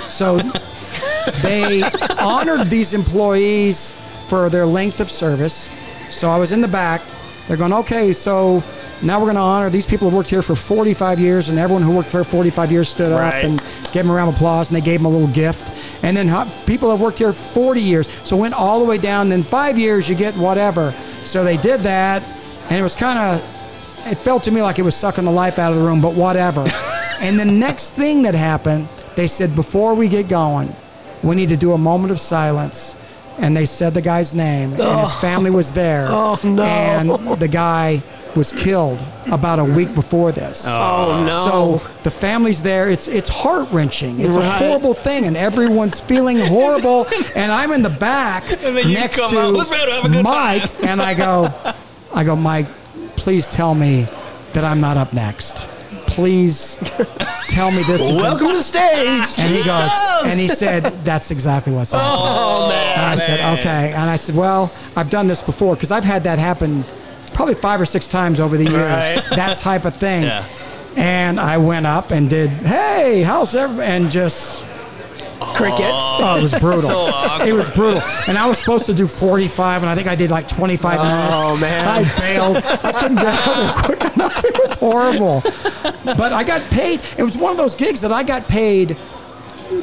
So they honored these employees for their length of service. So I was in the back. They're going, okay, so now we're going to honor these people who worked here for 45 years, and everyone who worked for 45 years stood Right. up and gave them a round of applause, and they gave them a little gift. And then people have worked here 40 years, so went all the way down. Then five years, you get whatever. So they did that, and it was kind of, it felt to me like it was sucking the life out of the room, but whatever. and the next thing that happened, they said, before we get going, we need to do a moment of silence. And they said the guy's name, and his oh. family was there. Oh, no. And the guy was killed about a week before this. Oh, oh no. So the family's there. It's it's heart wrenching. It's a horrible thing, and everyone's feeling horrible. and I'm in the back And then you next to out, "Let's try to have a good Mike, and I go, I go, Mike, please tell me that I'm not up next. Please tell me this. is Welcome to the stage. and he goes, and he said, "That's exactly what's happening." oh man. And I said, okay. And I said, well, I've done this before because I've had that happen probably five or six times over the years. Right. That type of thing. Yeah. And I went up and did, hey, how's everybody? And just, Crickets. oh, it was brutal. So it was brutal. And I was supposed to do 45, and I think I did like 25 minutes. Oh, man. I bailed. I couldn't get out there quick enough. It was horrible. But I got paid. It was one of those gigs that I got paid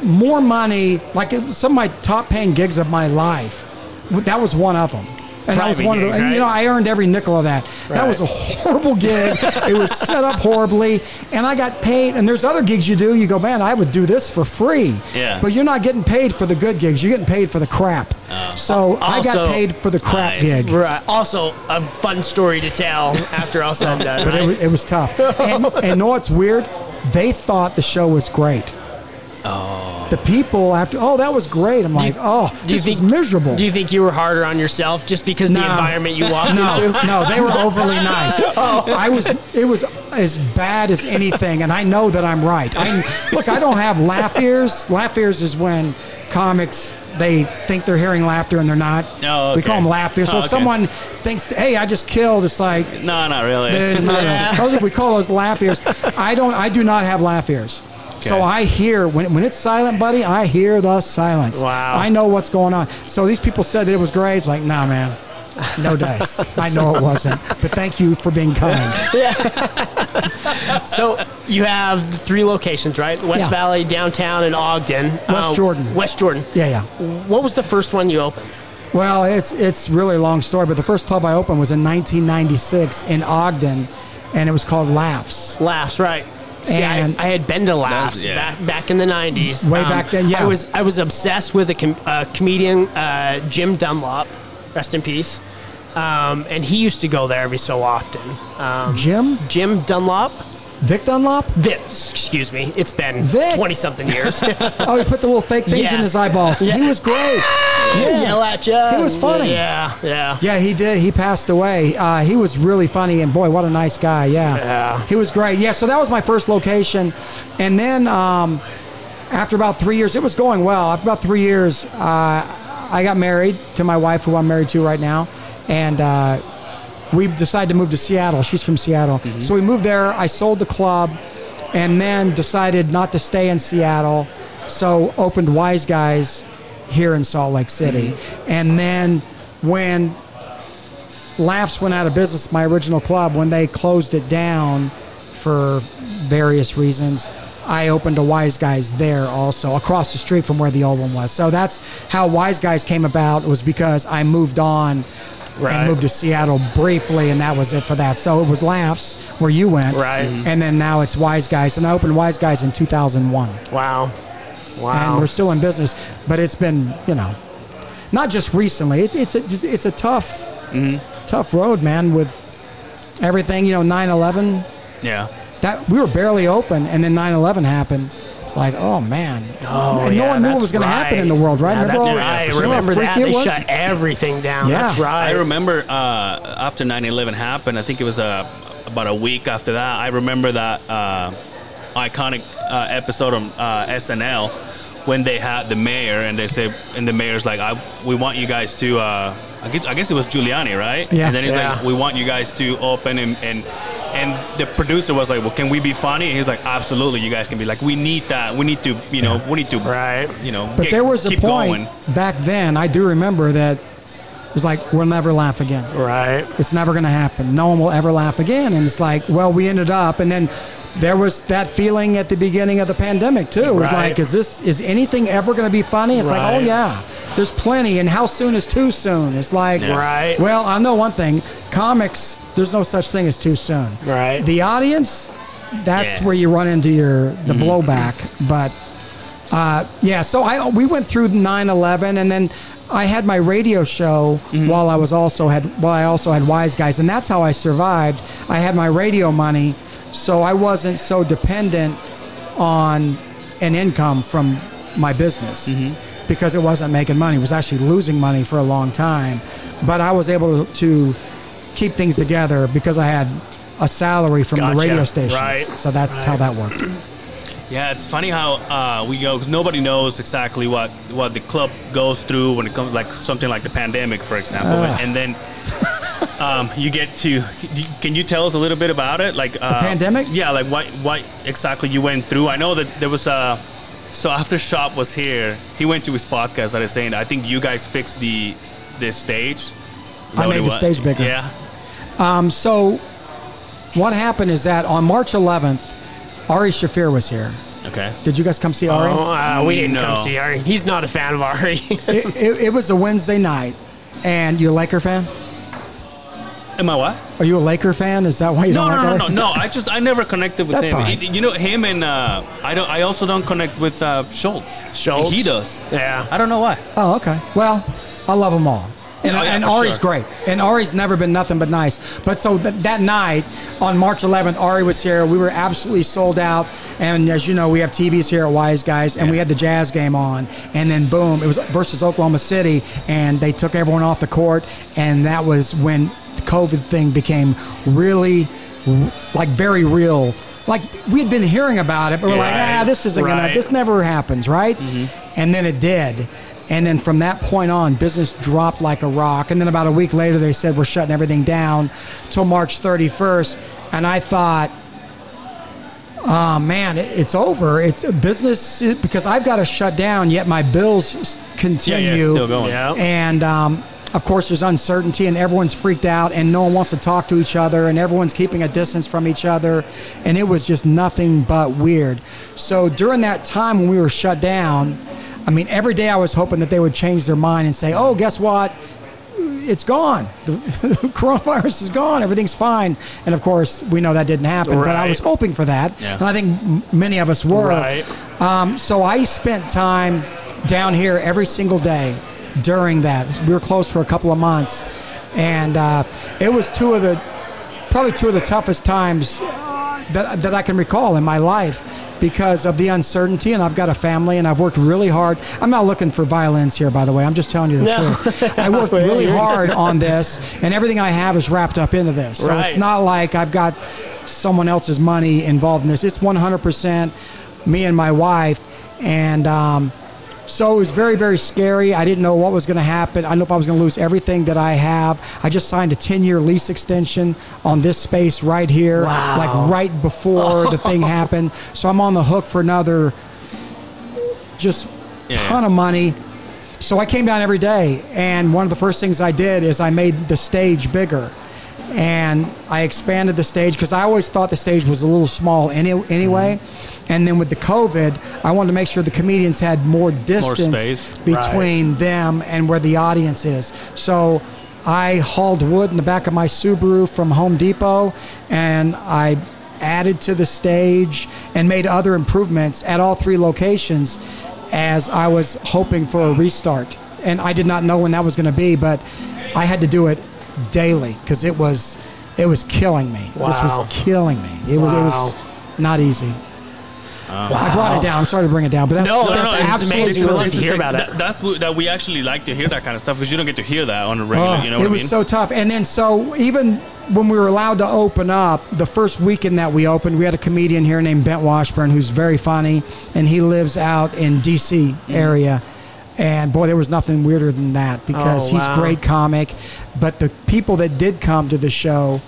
more money, like some of my top paying gigs of my life. That was one of them. And that was Private one of gigs, the, and, you know. I earned every nickel of that. That was a horrible gig. it was set up horribly, and I got paid. And there's other gigs you do. You go, man, I would do this for free. Yeah. But you're not getting paid for the good gigs. You're getting paid for the crap. Oh. So I got paid for the crap Nice. gig. Right. Also, a fun story to tell after all said and done. But it, was, it was tough. And, and know what's weird? They thought the show was great. Oh. The people after, oh, that was great. I'm like, oh, you this is think- miserable. Do you think you were harder on yourself just because the environment you walked no, into? no, they were overly nice. I was, it was as bad as anything, and I know that I'm right. I look, I don't have laugh ears. Laugh ears is when comics they think they're hearing laughter and they're not. Oh, We call them laugh ears. So Oh, if someone thinks, hey, I just killed, it's like, No, not really. Uh, no, no. Those we call those laugh ears. I don't. I do not have laugh ears. So I hear when, when it's silent, buddy. I hear the silence. Wow. I know what's going on. So these people said that it was great. It's like, nah, man. No dice. I know it wasn't, but thank you for being kind. yeah. So you have three locations, right? West Yeah. Valley, downtown, and Ogden. West uh, Jordan. West Jordan. Yeah, yeah. What was the first one you opened? Well, it's it's really a long story, but the first club I opened was in 1996 in Ogden, and it was called Laughs. Laughs, right? See, I, And- I had been to Laughs yeah. back back in the '90s. Way back then, yeah. I was I was obsessed with a com- uh, comedian, uh, Jim Dunlap, rest in peace. Um, and he used to go there every so often. Um, Jim, Jim Dunlap, Vic Dunlap. Vic, excuse me, it's been Vic. twenty something years. Oh, he put the little fake things in his eyeballs. Yeah. He was great. Yeah. Yell at you. He was funny. Yeah, yeah. Yeah, he did. He passed away. Uh, he was really funny, and boy, what a nice guy. Yeah. Yeah. He was great. Yeah, so that was my first location. And then um, after about three years, it was going well. After about three years, uh, I got married to my wife, who I'm married to right now. And uh, we decided to move to Seattle. She's from Seattle. Mm-hmm. So we moved there. I sold the club and then decided not to stay in Seattle. So opened Wiseguys here in Salt Lake City. Mm-hmm. And then when Laughs went out of business, my original club, when they closed it down for various reasons, I opened a Wiseguys there also, across the street from where the old one was. So that's how Wiseguys came about, was because I moved on Right. and moved to Seattle briefly, and that was it for that. So it was Laughs where you went. Right. Mhm. And then now it's Wiseguys. And I opened Wiseguys in 2001 Wow. Wow! And we're still in business. But it's been, you know, not just recently. It, it's a it's a tough tough road, man. With everything, you know, 9/11. Yeah. That we were barely open, and then 9/11 happened. It's like, oh man, Oh, and no yeah, one knew what that's was going to happen right. in the world, right? Yeah, Remember that's all- right. remember how Remember that? They was? shut everything down. Yeah. That's right. I remember uh, after 9/11 happened. I think it was uh, about a week after that. I remember that uh, iconic uh, episode on uh, SNL when they had the mayor and they said, and the mayor's like, I, "We want you guys to." Uh, I guess I guess it was Giuliani, right? Yeah. And then he's Yeah. like, "We want you guys to open and." and and the producer was like, "Well, can we be funny?" And he's like, "Absolutely, you guys can be like, we need that. We need to, you know, we need to, Right. You know, But get- there was a keep point going." back then. I do remember that it was like we'll never laugh again. Right. It's never going to happen. No one will ever laugh again. And it's like, well, we ended up, and then there was that feeling at the beginning of the pandemic too. It was Right. like, is this is anything ever going to be funny? It's like, oh yeah, there's plenty. And how soon is too soon? It's like, Yeah. Right. Well, I know one thing: comics. There's no such thing as too soon. Right. The audience. That's Yes. where you run into your the blowback. But uh, yeah, so I we went through 9/11, and then I had my radio show while I was also had while I also had Wiseguys, and that's how I survived. I had my radio money, so I wasn't so dependent on an income from my business because it wasn't making money. It was actually losing money for a long time, but I was able to keep things together because I had a salary from Gotcha. the radio stations. Right. So that's how that worked. Yeah, it's funny how uh, we go. 'cause nobody knows exactly what what the club goes through when it comes like something like the pandemic, for example. Ugh. And then um, you get to. Can you tell us a little bit about it? Like uh, pandemic? Yeah, like what what exactly you went through. I know that there was a. So after Schaub was here, he went to his podcast that is saying, I think you guys fixed the this stage. I made the was? stage bigger. Yeah. Um, so what happened is that on March 11th, Ari Shaffir was here. Okay. Did you guys come see Ari? Oh, uh, we didn't No. come see Ari. He's not a fan of Ari. it, it, it was a Wednesday night. And you a Laker fan? Am I what? Are you a Laker fan? Is that why you No, don't no, like no, Ari? no, no. I just I never connected with That's him. all right. He- you know him and uh, I don't. I also don't connect with uh, Schulz. Schulz? He does. yeah. I don't know why. Oh, okay. Well, I love them all. And, Oh, yeah, and Ari's sure. great. And Ari's never been nothing but nice. But so th- that night on March 11th, Ari was here. We were absolutely sold out. And as you know, we have TVs here at Wiseguys, and we had the Jazz game on. And then boom, it was versus Oklahoma City, and they took everyone off the court. And that was when the COVID thing became really, like, very real. Like we had been hearing about it, but we're like, ah, this isn't gonna. This never happens, right? And then it did. And then from that point on, business dropped like a rock. And then about a week later, they said we're shutting everything down till March 31st. And I thought, oh man, it, it's over. It's a business because I've got to shut down, yet my bills s- Yeah, continue. yeah, still going. Yeah. And um, of course, there's uncertainty and everyone's freaked out and no one wants to talk to each other and everyone's keeping a distance from each other. And it was just nothing but weird. So during that time when we were shut down, I mean, every day I was hoping that they would change their mind and say, oh, guess what? It's gone. The coronavirus is gone. Everything's fine. And of course, we know that didn't happen. But I was hoping for that. Yeah. And I think many of us were. Right. Um, so I spent time down here every single day during that. We were closed for a couple of months, and uh, it was two of the probably two of the toughest times uh, that that I can recall in my life because of the uncertainty. And I've got a family, and I've worked really hard. I'm not looking for violins here, by the way. I'm just telling you the No. truth. I worked really hard on this, and everything I have is wrapped up into this. So Right. it's not like I've got someone else's money involved in this. It's 100% me and my wife, and um, so it was very, very scary. I didn't know what was going to happen. I know if I was going to lose everything that I have. I just signed a 10-year lease extension on this space right here, Wow. like right before the thing happened. So I'm on the hook for another just Yeah. ton of money. So I came down every day, and one of the first things I did is I made the stage bigger, and I expanded the stage because I always thought the stage was a little small any, anyway. Mm-hmm. And then with the COVID, I wanted to make sure the comedians had more distance space. between them and where the audience is. So I hauled wood in the back of my Subaru from Home Depot, and I added to the stage and made other improvements at all three locations as I was hoping for a restart. And I did not know when that was going to be, but I had to do it daily because it was it was killing me. This was killing me. It was it was not easy. Wow! I brought it down. I'm sorry to bring it down, but that's, No, no, that's no, it's absolutely amazing. We true. It's to hear like- about it. that- That's what- that we actually like to hear that kind of stuff because you don't get to hear that on a regular. Oh, you know it what was I mean? so tough. And then so even when we were allowed to open up, the first weekend that we opened, we had a comedian here named Bent Washburn who's very funny, and he lives out in D.C. Mm-hmm. area. And boy, there was nothing weirder than that because Oh, he's wow. a great comic. But the people that did come to the show,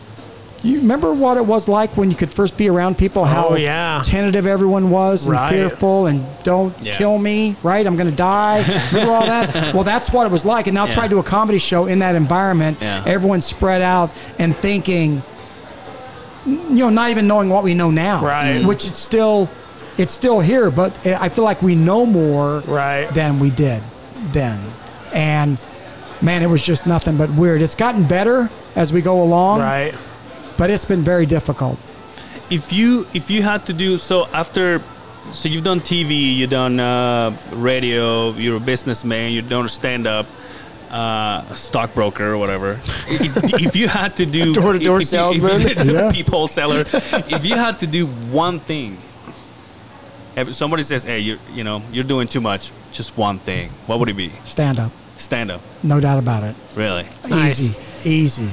you remember what it was like when you could first be around people? How Oh, yeah. tentative everyone was and Right. fearful and don't Yeah. kill me, right? I'm going to die. Remember all that? Well, that's what it was like. And now Yeah. try to do a comedy show in that environment. Yeah. Everyone's spread out and thinking, you know, not even knowing what we know now. Right. Which it's still, it's still here, but I feel like we know more Right. than we did then. And man, it was just nothing but weird. It's gotten better as we go along, Right. but it's been very difficult. if you if you had to do so after so you've done TV, you've done uh, radio, you're a businessman, you've done stand up, uh, stockbroker or whatever. if, if you had to do Door-to-door salesman. if Yeah. people seller, if you had to do one thing, if somebody says, "Hey, you you know you're doing too much," just one thing, what would it be? Stand up. Stand up, No doubt about it. really. Nice. Easy. Easy.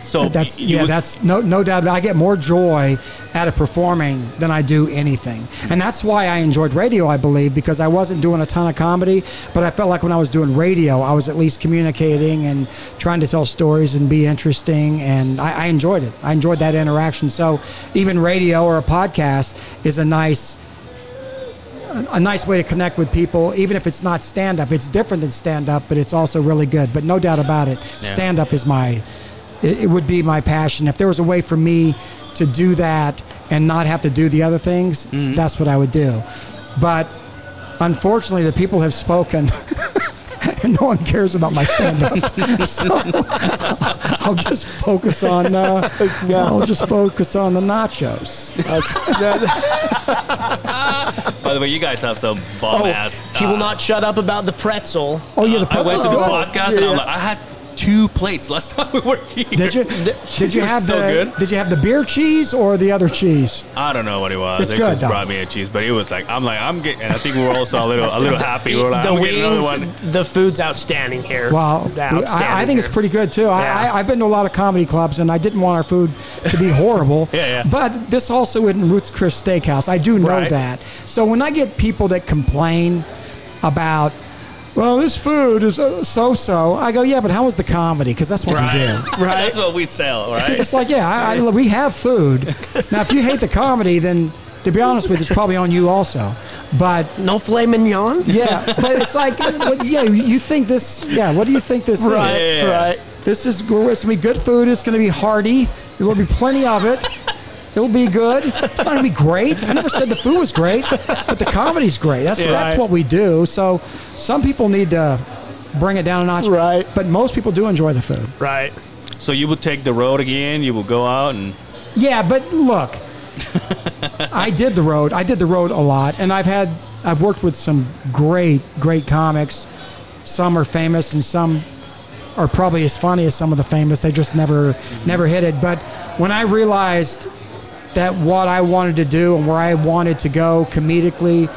So That's yeah. would- That's no no doubt. I get more joy out of performing than I do anything, hmm. and that's why I enjoyed radio. I believe because I wasn't doing a ton of comedy, but I felt like when I was doing radio, I was at least communicating and trying to tell stories and be interesting, and I, I enjoyed it. I enjoyed that interaction. So even radio or a podcast is a nice a nice way to connect with people, even if it's not stand up. It's different than stand up, but it's also really good. But no doubt about it, Yeah. stand up is my, it, it would be my passion. If there was a way for me to do that and not have to do the other things, mm-hmm. that's what I would do. But unfortunately, the people have spoken. And no one cares about my stand-up, so I'll just focus on. Uh, I'll just focus on the nachos. by the way, you guys have some bomb Oh, ass. he will uh, not shut up about the pretzel. Oh yeah, the I went to the pretzel's good. podcast and I'm like, I had two plates last time we were here. Did you? Did you have so the? good. Did you have the beer cheese or the other cheese? I don't know what it was. It's they good, just though. brought me a cheese, but it was like I'm like I'm getting. I think we were also a little a little happy. We were like, the I'm getting another one. wings, the food's outstanding here. Wow, outstanding I, I think it's pretty good too. Yeah. I, I, I've been to a lot of comedy clubs, and I didn't want our food to be horrible. Yeah, yeah. But this also isn't Ruth's Chris Steakhouse. I do know Right. that. So when I get people that complain about, well, this food is uh, so-so, I go, yeah, but how was the comedy? Because that's what we do. Right. That's what we sell, right? It's like, yeah, I, I, we have food. Now, if you hate the comedy, then to be honest with you, it's probably on you also. But No filet mignon. yeah, but it's like, what, yeah, you think this? Yeah, what do you think this Right, is? Yeah. right. This is it's gonna be good food. It's gonna be hearty. There will be plenty of it. It'll be good. It's not gonna be great. I never said the food was great, but the comedy's great. That's that's Right. what we do. So some people need to bring it down a notch. Right. But most people do enjoy the food. Right. So you would take the road again. You will go out and Yeah, but look, I did the road. I did the road a lot, and I've had I've worked with some great great comics. Some are famous, and some are probably as funny as some of the famous. They just never never hit it. But when I realized that what I wanted to do and where I wanted to go comedically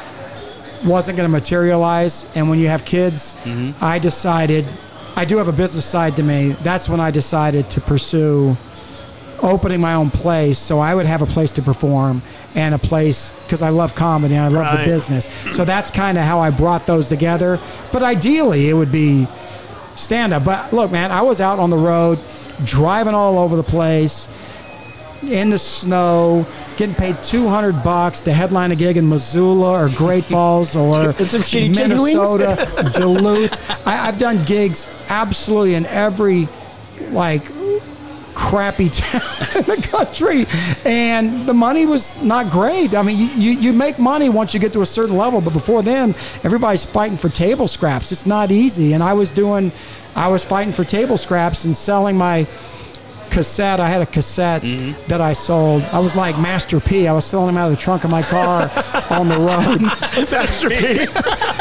wasn't going to materialize, and when you have kids, mm-hmm. I decided I do have a business side to me. That's when I decided to pursue opening my own place so I would have a place to perform and a place because I love comedy and I love Right. the business. So that's kind of how I brought those together. But ideally, it would be stand up. But look, man, I was out on the road driving all over the place in the snow, getting paid 200 bucks to headline a gig in Missoula or Great Falls or some shitty? Minnesota, Duluth. I, I've done gigs absolutely in every like crappy town in the country, and the money was not great. I mean, you, you make money once you get to a certain level, but before then, everybody's fighting for table scraps. It's not easy, and I was doing, I was fighting for table scraps and selling my cassette. I had a cassette that I sold. I was like Master P. I was selling them out of the trunk of my car on the road. Master P.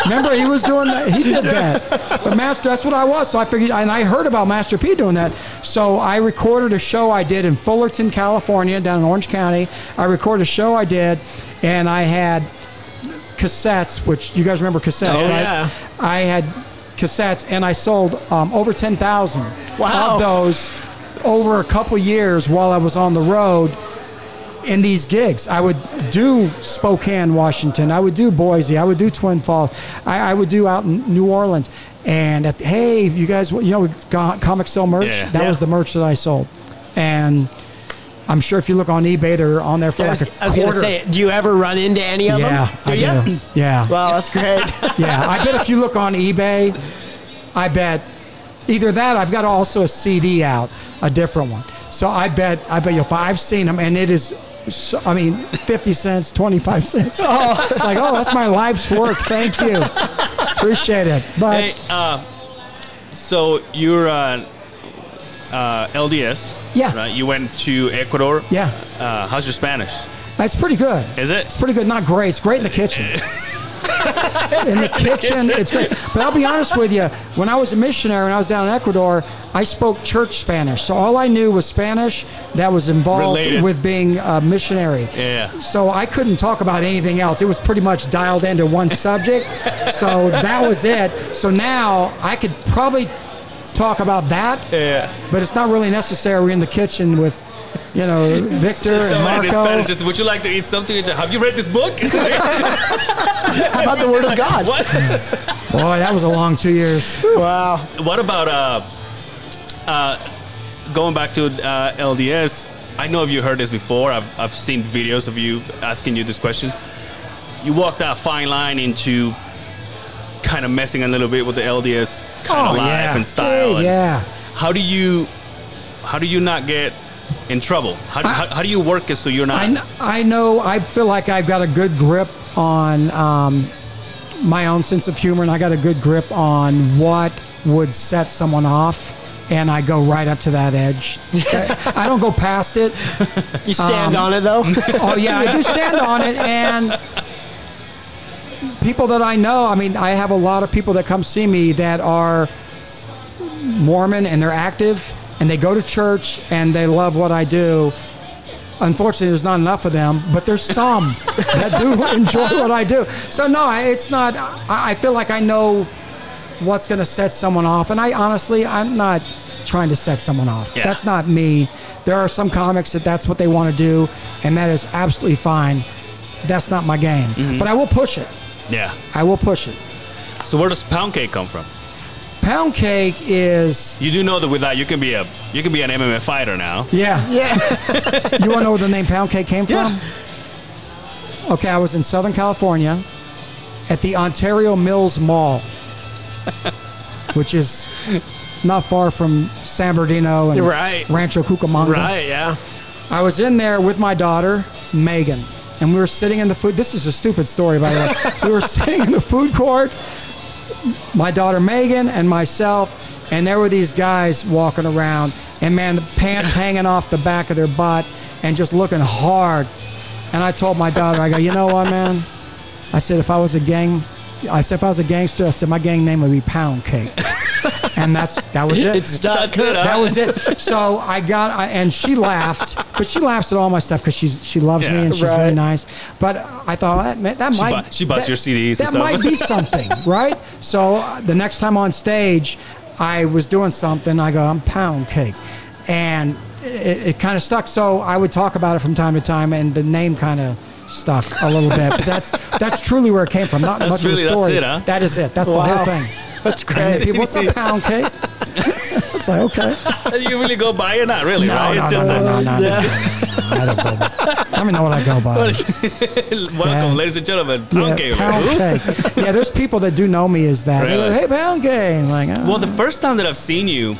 Remember, he was doing that. He did that. But Master, that's what I was. So I figured, and I heard about Master P doing that. So I recorded a show I did in Fullerton, California, down in Orange County. I recorded a show I did, and I had cassettes, which you guys remember cassettes, Oh, right? yeah. I had cassettes, and I sold um, over 10,000 Wow. of those over a couple years while I was on the road in these gigs. I would do Spokane, Washington. I would do Boise. I would do Twin Falls. I, I would do out in New Orleans. And at, hey, you guys, you know, co- comic sell merch. Yeah. that Yeah. was the merch that I sold. And I'm sure if you look on eBay, they're on there for I like was, a I was gonna quarter. say, do you ever run into any of yeah, them? Do I you? do. Yeah. Well, that's great. Yeah, I bet if you look on eBay, I bet either that I've got also a CD out, a different one. So I bet I bet you'll find. I've seen them, and it is. So, I mean, fifty cents, twenty-five cents. It's like, oh, that's my life's work. Thank you, appreciate it. But Hey, uh, so you're uh, uh, LDS. Yeah. Right. You went to Ecuador. yeah, Uh, how's your Spanish? it's pretty good. Is it? It's pretty good. Not great. It's great in the kitchen. in the kitchen, it's great. But I'll be honest with you. When I was a missionary and I was down in Ecuador, I spoke church Spanish. So all I knew was Spanish that was involved Related. with being a missionary. Yeah. So I couldn't talk about anything else. It was pretty much dialed into one subject. so that was it. So now I could probably talk about that, Yeah. but it's not really necessary. In the kitchen with, you know, Victor and Marco. Spanish just, would you like to eat something? Have you read this book? How about the Word of God? what? Boy, that was a long two years. Wow. What about uh, uh, going back to uh, LDS? I know if you heard this before. I've, I've seen videos of you asking you this question. You walk that fine line into kind of messing a little bit with the LDS kind Oh, of life yeah. and style. and Yeah. How do you how do you not get in trouble? How do, I- how, how do you work it so you're not? I, kn- I know, I feel like I've got a good grip on um, my own sense of humor, and I got a good grip on what would set someone off. And I go right up to that edge. I don't go past it. You stand Um, on it though. Oh yeah, I do stand on it, and people that I know. I mean, I have a lot of people that come see me that are Mormon and they're active and they go to church and they love what I do. Unfortunately, there's not enough of them, but there's some that do enjoy what I do. So no, it's not. I I feel like I know what's going to set someone off, and I honestly, I'm not trying to set someone off. Yeah. That's not me. There are some comics that that's what they want to do, and that is absolutely fine. That's not my game, Mm-hmm. but I will push it. yeah. I will push it. So where does pound cake come from? Pound cake is You do know that with that you can be a you can be an MMA fighter now. yeah. yeah. You want to know where the name pound cake came from? Yeah. Okay, I was in Southern California, at the Ontario Mills Mall, which is not far from San Bernardino and Right. Rancho Cucamonga. Right. Yeah. I was in there with my daughter, Megan, and we were sitting in the food. This is a stupid story, by the way. we were sitting in the food court, my daughter Megan and myself, and there were these guys walking around, and man, the pants hanging off the back of their butt and just looking hard. And I told my daughter, I go, you know what, man? I said, if I was a gang, I said, if I was a gangster, I said, my gang name would be Pound Cake. and that's that was it. It's stuck. That's it, huh? That was it. So I got, I, and she laughed, but she laughs at all my stuff because she's she loves Yeah. me and she's very nice. But I thought that, that She might bu- she buys that- your CDs and That stuff. might be something, right? So uh, the next time on stage, I was doing something. I go, I'm pound cake, and it, it kind of stuck. So I would talk about it from time to time, and the name kind of stuck a little bit. But that's that's truly where it came from. Not That's much really- of a that's story. it, huh? That is it. That's the whole thing. That's great. people, what's up, pound cake? it's like okay. you really go by it? Not really, No, right? no, it's no, just no, a, no, no, no, no, no, I don't go by. I mean, know what I go by. welcome, Yeah. ladies and gentlemen. Yeah, Pound cake. pound Who? cake. Yeah, there's people that do know me as that. They're Really? like, hey, pound cake. Like, oh. Well, the first time that I've seen you,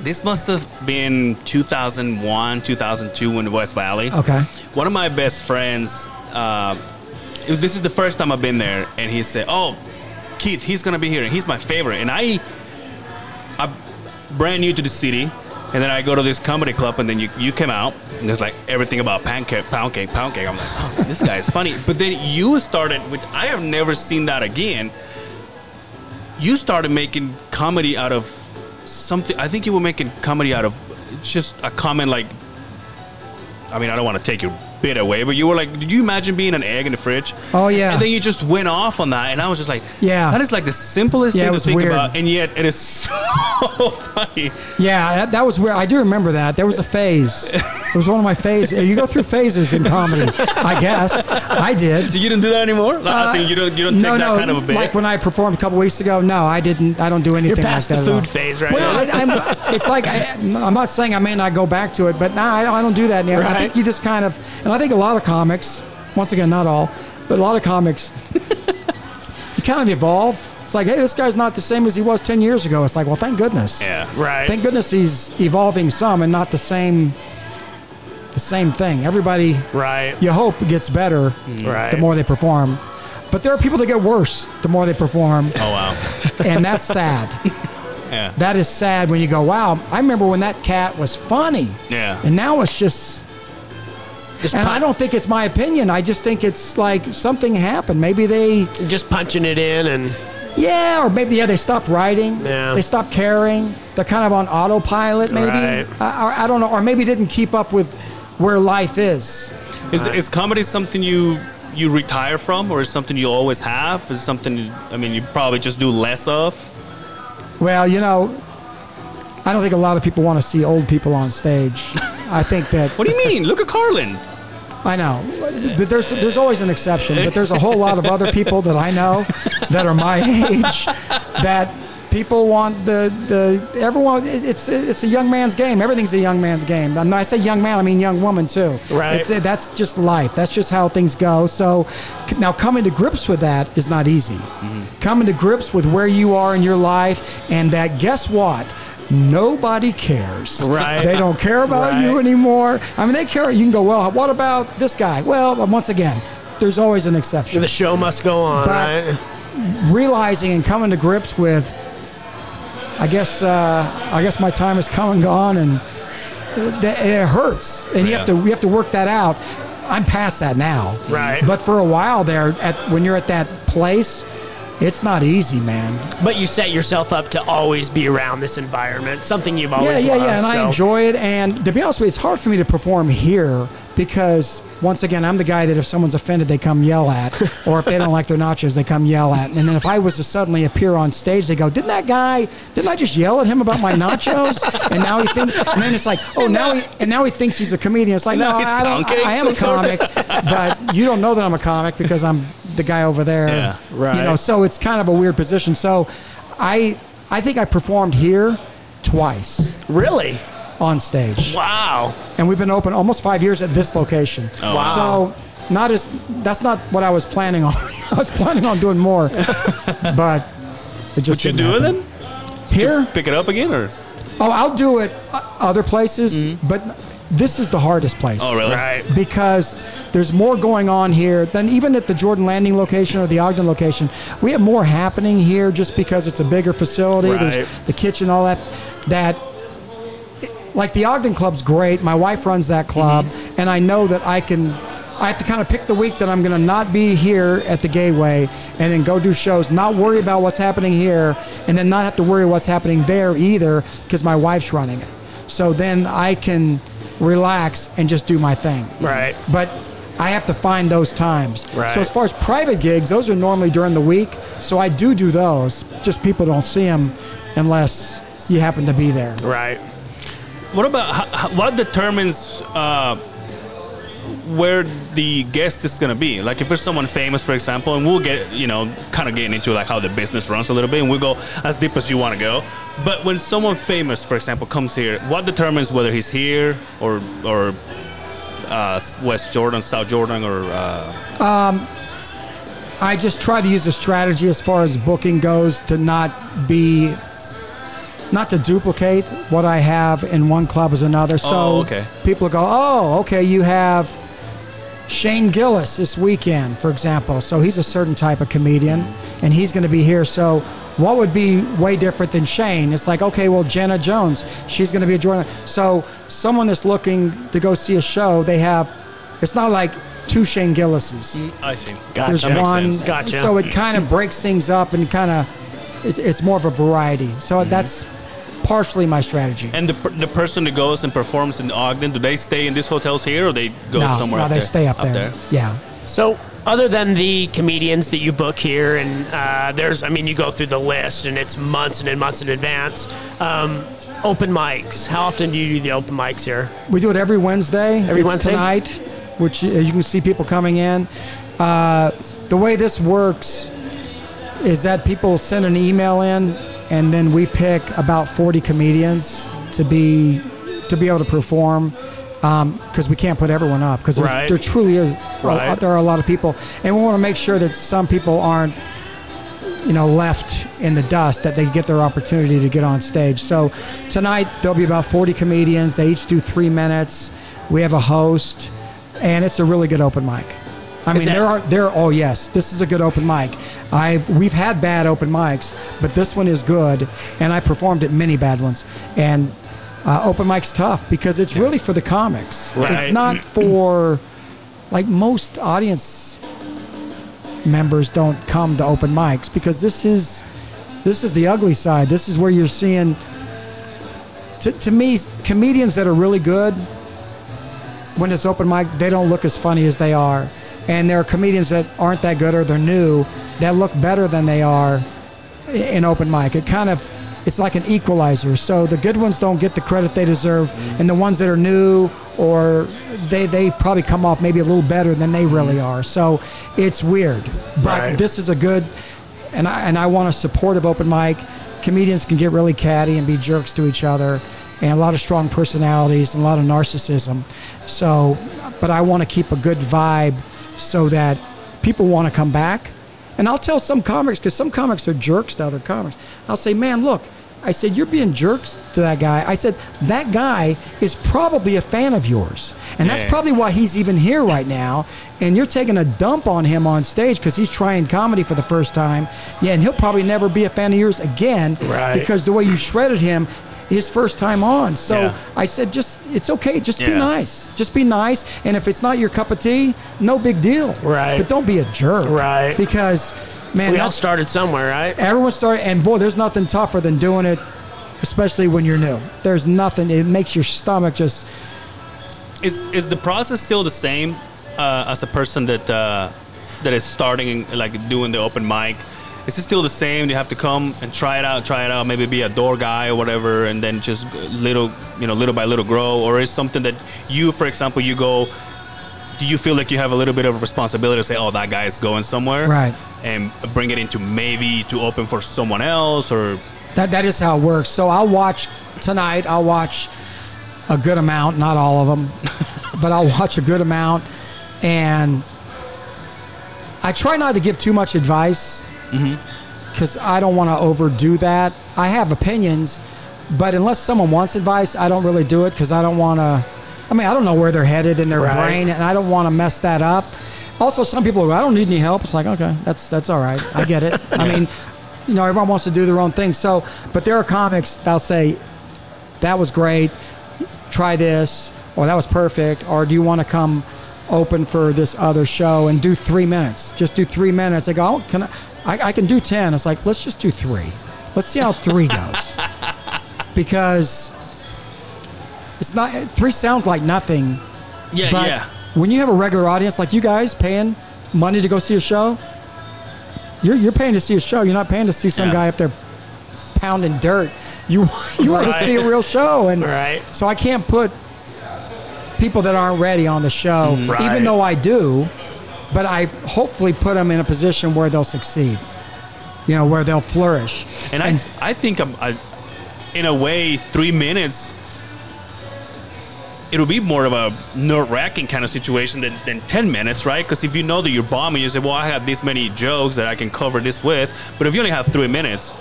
this must have been 2001, 2002 in the West Valley. okay. One of my best friends, uh, it was, this is the first time I've been there, and he said, "Oh, Keith, he's gonna be here, and he's my favorite." And I, I'm brand new to the city, and then I go to this comedy club, and then you you came out, and there's like everything about pancake, pound cake, pound cake. I'm like, oh, this guy is funny. But then you started, which I have never seen that again. You started making comedy out of something. I think you were making comedy out of just a comment like I mean, I don't want to take your bit away, but you were like, did you imagine being an egg in the fridge? Oh, yeah. And then you just went off on that, and I was just like, Yeah. that is like the simplest Yeah, thing to think weird. about, and yet it is so funny. Yeah, that, that was where I do remember that. There was a phase. It was one of my phases. You go through phases in comedy, I guess. I did. So you didn't do that anymore? Like, I think uh, you don't, you don't take no, that kind of a bit. Like when I performed a couple weeks ago. No, I didn't. I don't do anything You're past like the that. at all. food phase, right? Well, I, I'm, it's like I, I'm not saying I may not go back to it, but no, I I don't do that anymore. I think you just kind of, and I think a lot of comics, once again, not all, but a lot of comics, you kind of evolve. It's like, hey, this guy's not the same as he was 10 years ago. It's like, well, thank goodness. yeah. right. Thank goodness he's evolving some and not the same, the same thing. Everybody, right. you hope gets better mm. Right. the more they perform. But there are people that get worse the more they perform, Oh, wow. and that's sad. Yeah. That is sad when you go, wow, I remember when that cat was funny. Yeah. And now it's just, Just, and pun- I don't think it's my opinion. I just think it's like something happened. Maybe they, just punching it in and yeah, or maybe, yeah, they stopped writing. Yeah. They stopped caring. They're kind of on autopilot, maybe. Right. I, or I don't know. Or maybe didn't keep up with where life is. Is, is comedy something you you retire from, or is something you always have? Is something, I mean, you probably just do less of? Well, you know, I don't think a lot of people want to see old people on stage. I think that What do you mean? Look at Carlin. I know. But There's there's always an exception, but there's a whole lot of other people that I know that are my age that people want the the everyone. It's it's a young man's game. Everything's a young man's game. And I say young man, I mean young woman too. Right. It's, that's just life. That's just how things go. So now coming to grips with that is not easy. Mm-hmm. Coming to grips with where you are in your life and that guess what. Nobody cares. Right. They don't care about you anymore. I mean, they care. You can go, well, what about this guy? Well, once again, there's always an exception. the show must go on, But- right? Realizing and coming to grips with, I guess, uh, I guess my time has come and gone, and it, hurts, and you have to you have to work that out. I'm past that now. Right. But for a while there, at when you're at that place, it's not easy, man. But you set yourself up to always be around this environment, something you've Yeah, always yeah, loved. yeah, and I enjoy it. And to be honest with you, it's hard for me to perform here because once again, I'm the guy that if someone's offended, they come yell at, or if they don't like their nachos, they come yell at. And then if I was to suddenly appear on stage, they go, "Didn't that guy? Didn't I just yell at him about my nachos?" And now he thinks, and then it's like, "Oh, now he and now he thinks he's a comedian." It's like, no, I don't. I, I am a cake, some sort comic, but you don't know that I'm a comic because I'm the guy over there. Yeah, right. You know, so it's kind of a weird position. So, I I think I performed here twice Really? on stage. Wow. And we've been open almost five years at this location. Oh, wow. So not as that's not what I was planning on. I was planning on doing more, but it just Would you didn't do it happen. then? here. Pick it up again, or Oh, I'll do it uh, other places, but this is the hardest place. oh really? Right. because there's more going on here than even at the Jordan Landing location or the Ogden location. We have more happening here just because it's a bigger facility. Right. There's the kitchen, all that. That like the Ogden Club's great. My wife runs that club, mm-hmm. and I know that I can. I have to kind of pick the week that I'm going to not be here at the Gateway, and then go do shows. Not worry about what's happening here, and then not have to worry what's happening there either, because my wife's running it. So then I can relax and just do my thing Right. but I have to find those times. Right. So as far as private gigs, those are normally during the week. So I do do those. Just people don't see them unless you happen to be there. Right. What about what determines uh, where the guest is gonna be? Like if it's someone famous, for example, and we'll get you know kind of getting into like how the business runs a little bit, and we'll go as deep as you want to go. But when someone famous, for example, comes here, what determines whether he's here or or uh, West Jordan, South Jordan, or uh, I just try to use a strategy as far as booking goes to not be not to duplicate what I have in one club as another. Oh, so Oh, okay. people go, "Oh, okay, you have Shane Gillis this weekend, for example. So he's a certain type of comedian, and he's going to be here. So what would be way different than Shane? It's like, okay, well, Jenna Jones, she's going to be a Jordan. So someone that's looking to go see a show, they have. It's not like two Shane Gillises. Mm, I see. Gotcha. There's one. Gotcha. So it kind of breaks things up and kind of, it, it's more of a variety. So mm-hmm. that's partially my strategy. And the, per- the person that goes and performs in Ogden, do they stay in these hotels here, or they go no, somewhere? no, up they there? stay up, there. Yeah. So, other than the comedians that you book here, and uh, there's, I mean, you go through the list, and it's months and months in advance. Um, open mics. How often do you do the open mics here? We do it every Wednesday. Every It's Wednesday? tonight, which uh, you can see people coming in. Uh, the way this works is that people send an email in, and then we pick about 40 comedians to be to be able to perform um, because we can't put everyone up because Right. there, truly is Right. there are a lot of people, and we want to make sure that some people aren't you know, left in the dust that they get their opportunity to get on stage. So tonight there'll be about 40 comedians. They each do three minutes. We have a host, and it's a really good open mic. I mean, that- there are there. Oh yes, this is a good open mic. I we've had bad open mics, but this one is good, and I performed at many bad ones. And uh, open mic's tough because it's really for the comics. Right. It's not for like most audience members don't come to open mics because this is this is the ugly side. This is where you're seeing to, to me comedians that are really good when it's open mic, they don't look as funny as they are. And there are comedians that aren't that good or they're new that look better than they are in open mic. It kind of it's like an equalizer. So the good ones don't get the credit they deserve, and the ones that are new or they they probably come off maybe a little better than they really are. So it's weird. But Right. this is a good and I, and I want a supportive open mic. Comedians can get really catty and be jerks to each other, and a lot of strong personalities and a lot of narcissism. So, but I want to keep a good vibe so that people want to come back. And I'll tell some comics because some comics are jerks to other comics. I'll say, "Man, look." I said, "You're being jerks to that guy." I said, "That guy is probably a fan of yours, and that's probably why he's even here right now. And you're taking a dump on him on stage because he's trying comedy for the first time. Yeah, and he'll probably never be a fan of yours again Right. because the way you shredded him." His first time on, so Yeah. I said, "Just it's okay. Just be nice. Just be nice. And if it's not your cup of tea, no big deal. Right. But don't be a jerk. Right. Because, man, we all started somewhere, right? everyone started, and boy, there's nothing tougher than doing it, especially when you're new. There's nothing. It makes your stomach just. is is the process still the same uh, as a person that uh, that is starting like doing the open mic? Is it still the same? You have to come and try it out, try it out, maybe be a door guy or whatever, and then just little, you know, little by little grow, or is something that you, for example, you go. Do you feel like you have a little bit of responsibility to say, "Oh, that guy is going somewhere," Right. and bring it into maybe to open for someone else, or That, that is how it works. So I'll watch tonight. I'll watch a good amount, not all of them, but I'll watch a good amount, and I try not to give too much advice because I don't want to overdo that. I have opinions, but unless someone wants advice, I don't really do it because I don't want to. I mean, I don't know where they're headed in their Right. brain, and I don't want to mess that up. Also, some people go, "I don't need any help." It's like, okay, that's that's all right. I get it. I mean, you know, everyone wants to do their own thing. So, but there are comics that'll say, "That was great. Try this," or "That was perfect," or "Do you want to come open for this other show and do three minutes? Just do three minutes." I go, oh, "Can I? I, I can do ten. It's like, let's just do three. Let's see how three goes, because it's not three sounds like nothing, Yeah, but yeah. when you have a regular audience like you guys paying money to go see a show, you're, you're paying to see a show. You're not paying to see some Yeah. guy up there pounding dirt. You you want to see a real show, and Right. so I can't put people that aren't ready on the show, mm-hmm. Right. even though I do. But I hopefully put them in a position where they'll succeed. You know, where they'll flourish. And I, I think I'm, I, in a way, three minutes. It'll be more of a nerve-wracking kind of situation than, than ten minutes, right? Because if you know that you're bombing, you say, "Well, I have this many jokes that I can cover this with." But if you only have three minutes,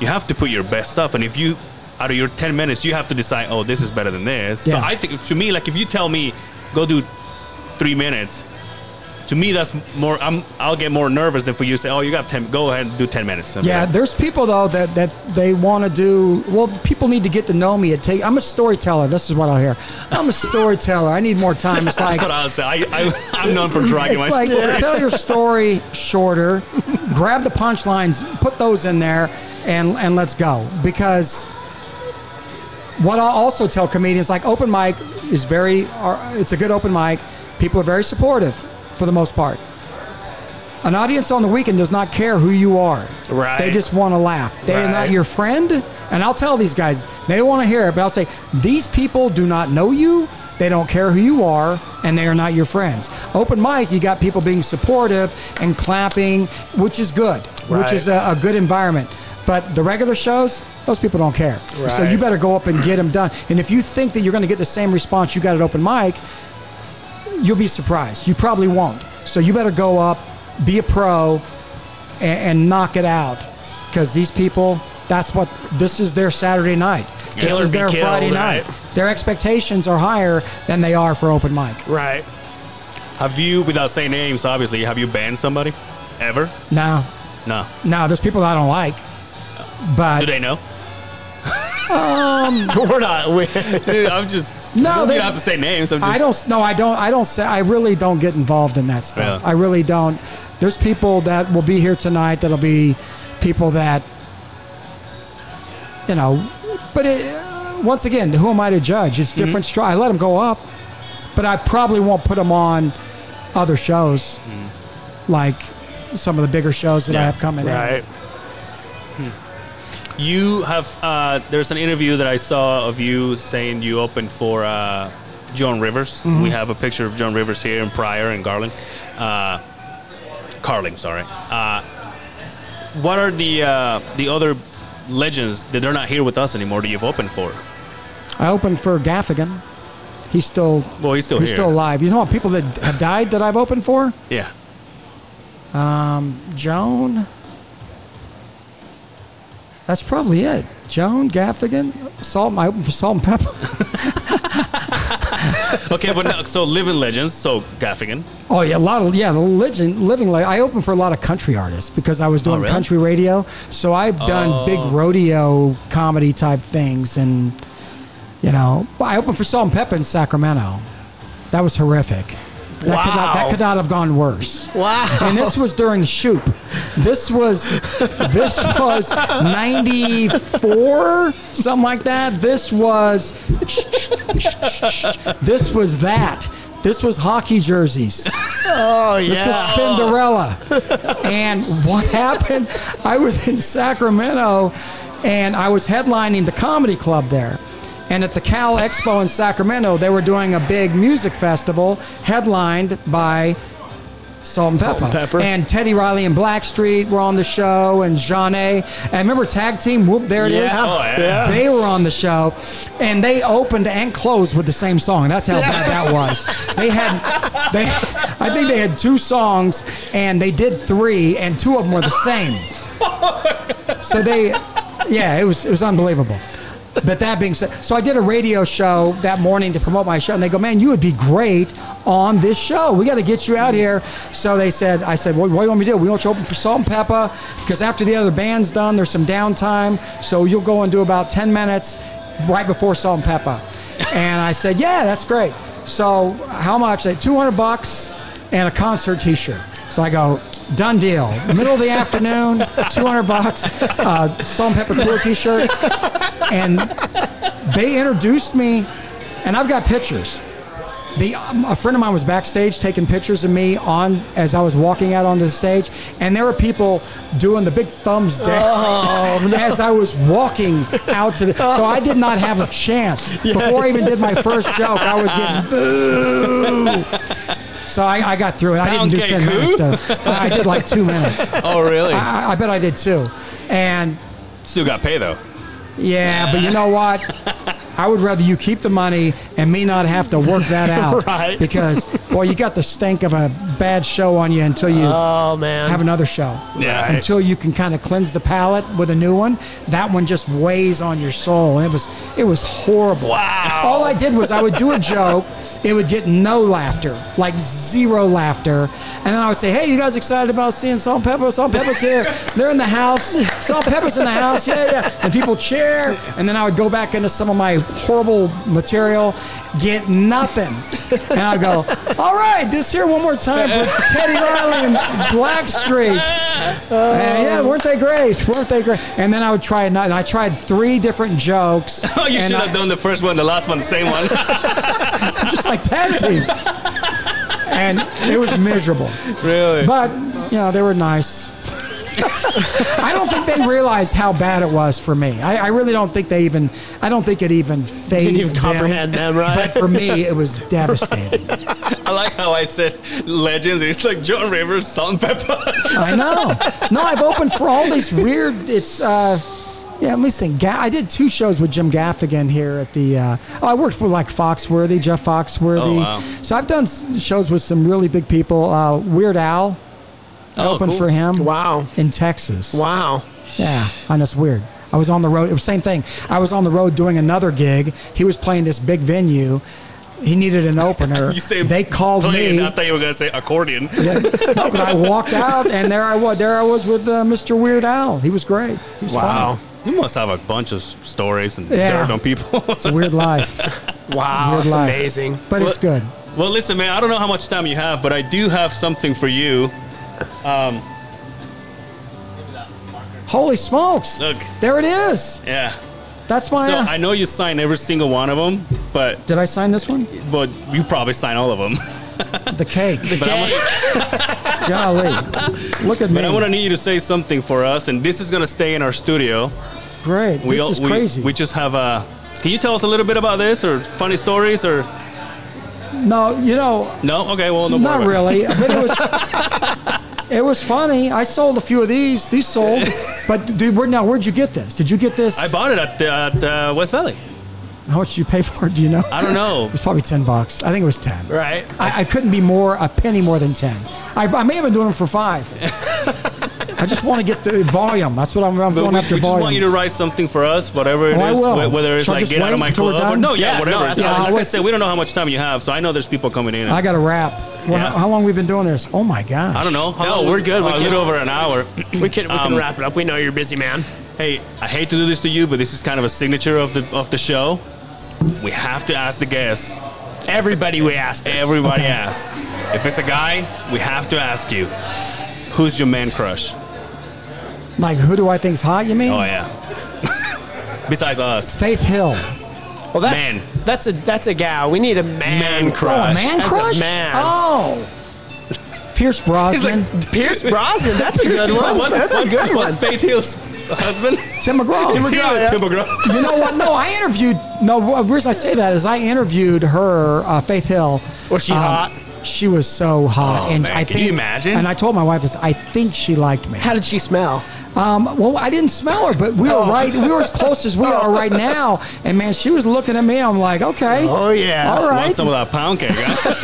you have to put your best stuff. And if you, out of your ten minutes, you have to decide, "Oh, this is better than this." Yeah. So I think, to me, like if you tell me, "Go do three minutes," to me that's more. I'm, I'll get more nervous than for you say, "Oh, you got ten. Go ahead and do ten minutes." Yeah, there's people though that that they want to do. Well, people need to get to know me. It take. I'm a storyteller. This is what I'll hear. I'm a storyteller. I need more time. It's like That's what I was saying. I, I, I'm known for dragging it's my like stories. tell your story shorter. grab the punchlines, put those in there, and and let's go. Because what I'll also tell comedians, like open mic is very. It's a good open mic. People are very supportive for the most part. An audience on the weekend does not care who you are. Right. They just want to laugh. They are not your friend. And I'll tell these guys, they want to hear it, but I'll say, these people do not know you. They don't care who you are, and they are not your friends. Open mic, you got people being supportive and clapping, which is good, which is a, a good environment. But the regular shows, those people don't care. So you better go up and get them done. And if you think that you're going to get the same response you got at open mic, you'll be surprised. You probably won't. So you better go up, be a pro, and, and knock it out. Because these people, that's what this is their Saturday night. This is their Friday night. Their expectations are higher than they are for open mic. Right. Have you, without saying names, obviously, have you banned somebody ever? No. No. No. there's people that I don't like, but Do they know? Um, We're not. We, I'm just. No, you they- don't have to say names. Just. I don't. No, I don't. I don't say. I really don't get involved in that stuff. Yeah. I really don't. There's people that will be here tonight. That'll be people that, you know. But it, once again, who am I to judge? It's mm-hmm. different. stri- I let them go up, but I probably won't put them on other shows, mm. like some of the bigger shows that I have coming in. right. Hmm. You have. Uh, there's an interview that I saw of you saying you opened for uh, Joan Rivers. Mm-hmm. We have a picture of Joan Rivers here in Pryor and Garland. Uh, Carlin, sorry. Uh, what are the uh, the other legends that they're not here with us anymore that you've opened for? I opened for Gaffigan. He's still. Well, he's still he's here. still alive. You know what people that have died that I've opened for? Yeah. Joan. That's probably it. Joan Gaffigan, salt. I opened for Salt-N-Pepa. Okay, but now, so living legends. So Gaffigan. Oh yeah, a lot of yeah, the legend, living. Like I opened for a lot of country artists because I was doing oh, really? country radio. So I've done oh. big rodeo comedy type things, and you know, I opened for Salt-N-Pepa in Sacramento. That was horrific. That, could not, that could not have gone worse. Wow. and this was during Shoop. This was this was '94, something like that. This was this was that. This was hockey jerseys. Oh yeah. This was Spinderella. and what happened? I was in Sacramento, and I was headlining the comedy club there. And at the Cal Expo in Sacramento, they were doing a big music festival headlined by Salt-N-Pepa. and Pepper. And Teddy Riley and Blackstreet were on the show, and Jean A. And remember Tag Team? Whoop, there it is. Yeah. Oh, yeah. They were on the show, and they opened and closed with the same song. That's how bad that was. They had, they, I think they had two songs, and they did three, and two of them were the same. So they, yeah, it was it was unbelievable. But that being said, so I did a radio show that morning to promote my show, and they go, "Man, you would be great on this show. We got to get you out here." So they said, "I said, well, what do you want me to do? We want you open for Salt-N-Pepa because after the other band's done, there's some downtime, so you'll go and do about ten minutes right before Salt-N-Pepa." And I said, "Yeah, that's great." So how much? They two hundred bucks and a concert T-shirt. So I go, done deal. Middle of the afternoon, two hundred bucks, uh, salt and pepper tour T-shirt, and they introduced me, and I've got pictures. The, um, a friend of mine was backstage taking pictures of me on as I was walking out onto the stage, and there were people doing the big thumbs down as I was walking out to the. So I did not have a chance before I even did my first joke. I was getting boo. So I, I got through it. I didn't do ten cake minutes. I did like two minutes. Oh, really? I, I bet I did two. And Still got pay though. yeah, but you know what? I would rather you keep the money and me not have to work that out. Right. Because, boy, you got the stink of a bad show on you until you Oh man. have another show. Yeah. Until you can kind of cleanse the palate with a new one. That one just weighs on your soul. And it was it was horrible. Wow. All I did was I would do a joke, it would get no laughter, like zero laughter. And then I would say, Hey, you guys excited about seeing Salt Pepper? Salt Pepper's here. They're in the house. Salt Pepper's in the house. Yeah, yeah. And people cheer. And then I would go back into some of my horrible material, get nothing. And I'd go, All right, this here one more time for Teddy Riley and Blackstreet. And oh. yeah, weren't they great? Weren't they great? And then I would try another. And I tried three different jokes. Oh, you should I- have done the first one, the last one, the same one. just like tag team. And it was miserable. really? But, you know, they were nice. I don't think they realized how bad it was for me. I, I really don't think they even, I don't think it even phased Didn't even them. comprehend them, right? But for me, it was devastating. I like how I said legends. It's like Joan Rivers, Salt-N-Pepa. I know. No, I've opened for all these weird. It's uh, yeah. Let me think. Ga- I did two shows with Jim Gaffigan here at the. Uh, oh, I worked for like Foxworthy, Jeff Foxworthy. Oh, wow. So I've done s- shows with some really big people. Uh, Weird Al. I Oh, opened cool. for him. Wow. In Texas. Wow. Yeah, I know it's weird. I was on the road. It was the same thing. I was on the road doing another gig. He was playing this big venue. He needed an opener. You say they called playing, me. I thought you were gonna say accordion. Yeah. No, but I walked out, and there I was. There I was with uh, Mr. Weird Al. He was great. He was Wow. fun. You must have a bunch of stories and Yeah. dirt on people. It's a weird life, Wow. Weird That's life. amazing. but it's good. well, listen, man. I don't know how much time you have, but I do have something for you. Holy smokes! Look. there it is. Yeah. That's my. So uh, I know you signed every single one of them, but did I sign this one? but you probably signed all of them. The cake. but I, Golly, look at me. but I want to need you to say something for us, and this is gonna stay in our studio. Great. We this all- is we, crazy. We just have a. Can you tell us a little bit about this, or funny stories, or no, you know, no? Okay, well, no. not really. But it was. It was funny. I sold a few of these. These sold. But dude, where, now where'd you get this? Did you get this? I bought it at, the- at uh, West Valley. How much did you pay for it? Do you know? I don't know. It was probably ten bucks. I think it was ten. Right. I, I couldn't be more a penny more than ten. I, I may have been doing them for five. I just want to get the volume. That's what I'm, I'm But going we, after we just volume. want you to write something for us, whatever it Oh, I is, will. whether it's Shall like just get out of my until club or done? no, yeah, Yeah, whatever. no, Yeah, like I Let's- said, we don't know how much time you have, so I know there's people coming in. I got to wrap. Well, Yeah. how, how long we been doing this? Oh my gosh. I don't know. How No, long- we're good. We A can- little over an hour. We can we can Um, wrap it up. We know you're busy, man. Hey, I hate to do this to you, but this is kind of a signature of the of the show. We have to ask the guests. Everybody we ask. this. Everybody Okay. asks. If it's a guy, we have to ask you, who's your man crush? Like who do I think's hot? You mean? Oh yeah. Besides us. Faith Hill. well, that's Man. that's a that's a gal. We need a man, Man Oh, crush. a man As a crush? man. Oh. Pierce Brosnan. Pierce Brosnan. That's a good one. What- that's a what- good one. What's Faith Hill's husband? Tim McGraw. Tim McGraw, yeah. Tim McGraw. You know what? No, I interviewed. No, the reason I say that is I interviewed her, uh, Faith Hill. Was she hot? She was so hot, Oh, and man, I can think. you imagine? And I told my wife this. I think she liked me. How did she smell? Um, well, I didn't smell her, but we were right. We were as close as we are right now. And man, she was looking at me. I'm like, okay. Oh, yeah. All Want some of that pound cake, huh?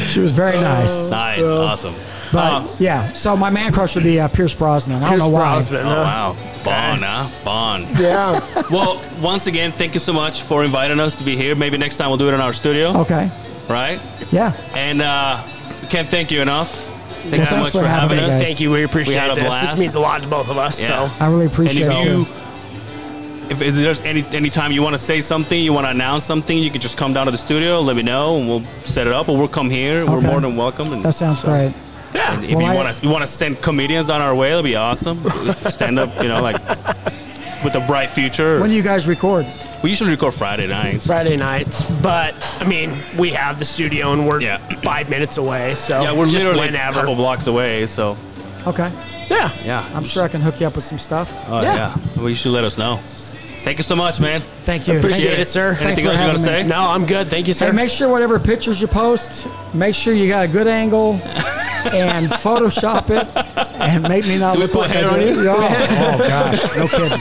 she was very nice. Nice, awesome. But Uh, yeah, so my man crush would be uh, Pierce Brosnan. I don't Pierce know why. Brosnan, oh huh? wow, Bond, huh? Bond. Yeah. Well, once again, thank you so much for inviting us to be here. Maybe next time we'll do it in our studio, Okay. right? Yeah. And uh, can't thank you enough. Thank you so much for for having having us. guys. Thank you. We appreciate We had a this. blast. This means a lot to both of us. Yeah. So I really And appreciate if it. you, too. if, if there's any any time you want to say something, you want to announce something, you can just come down to the studio, let me know, and we'll set it up, or we'll come here. We're more than welcome. And That sounds great. And if Well, you want to, you want to send comedians on our way, it'll be awesome. Stand up, you know, like with a bright future. When do you guys record? we usually record Friday nights. Friday nights, but I mean, we have the studio and we're Yeah. five minutes away. So Yeah, we're just literally a whenever. couple blocks away. So Okay. Yeah. yeah, I'm sure I can hook you up with some stuff. Oh, Yeah. yeah. Well, you should let us know. Thank you so much, man. Thank you. Appreciate Thank you. it, sir. Thanks Anything else you want to say? No, I'm good. Thank you, sir. Hey, make sure whatever pictures you post, make sure you got a good angle and Photoshop it and make me not Do we put like hair I on did. you? Oh, oh, gosh, no kidding.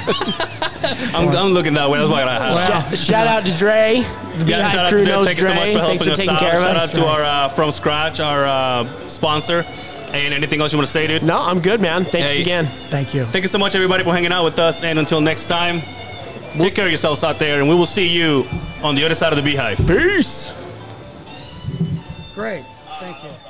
I'm, I'm looking that way. That's why I have. Sh- shout out to Dre. The Yeah, Beehive shout out crew to Dre. knows Thank you so Dre. much for Thanks helping for us taking out. care of Shout us. out to our uh, From Scratch, our uh, sponsor. And anything else you want to say, dude? No, I'm good, man. Thanks Hey. again. Thank you. Thank you so much, everybody, for hanging out with us. And until next time, take care of yourselves out there, and we will see you on the other side of the beehive. Peace. Great. Thank you.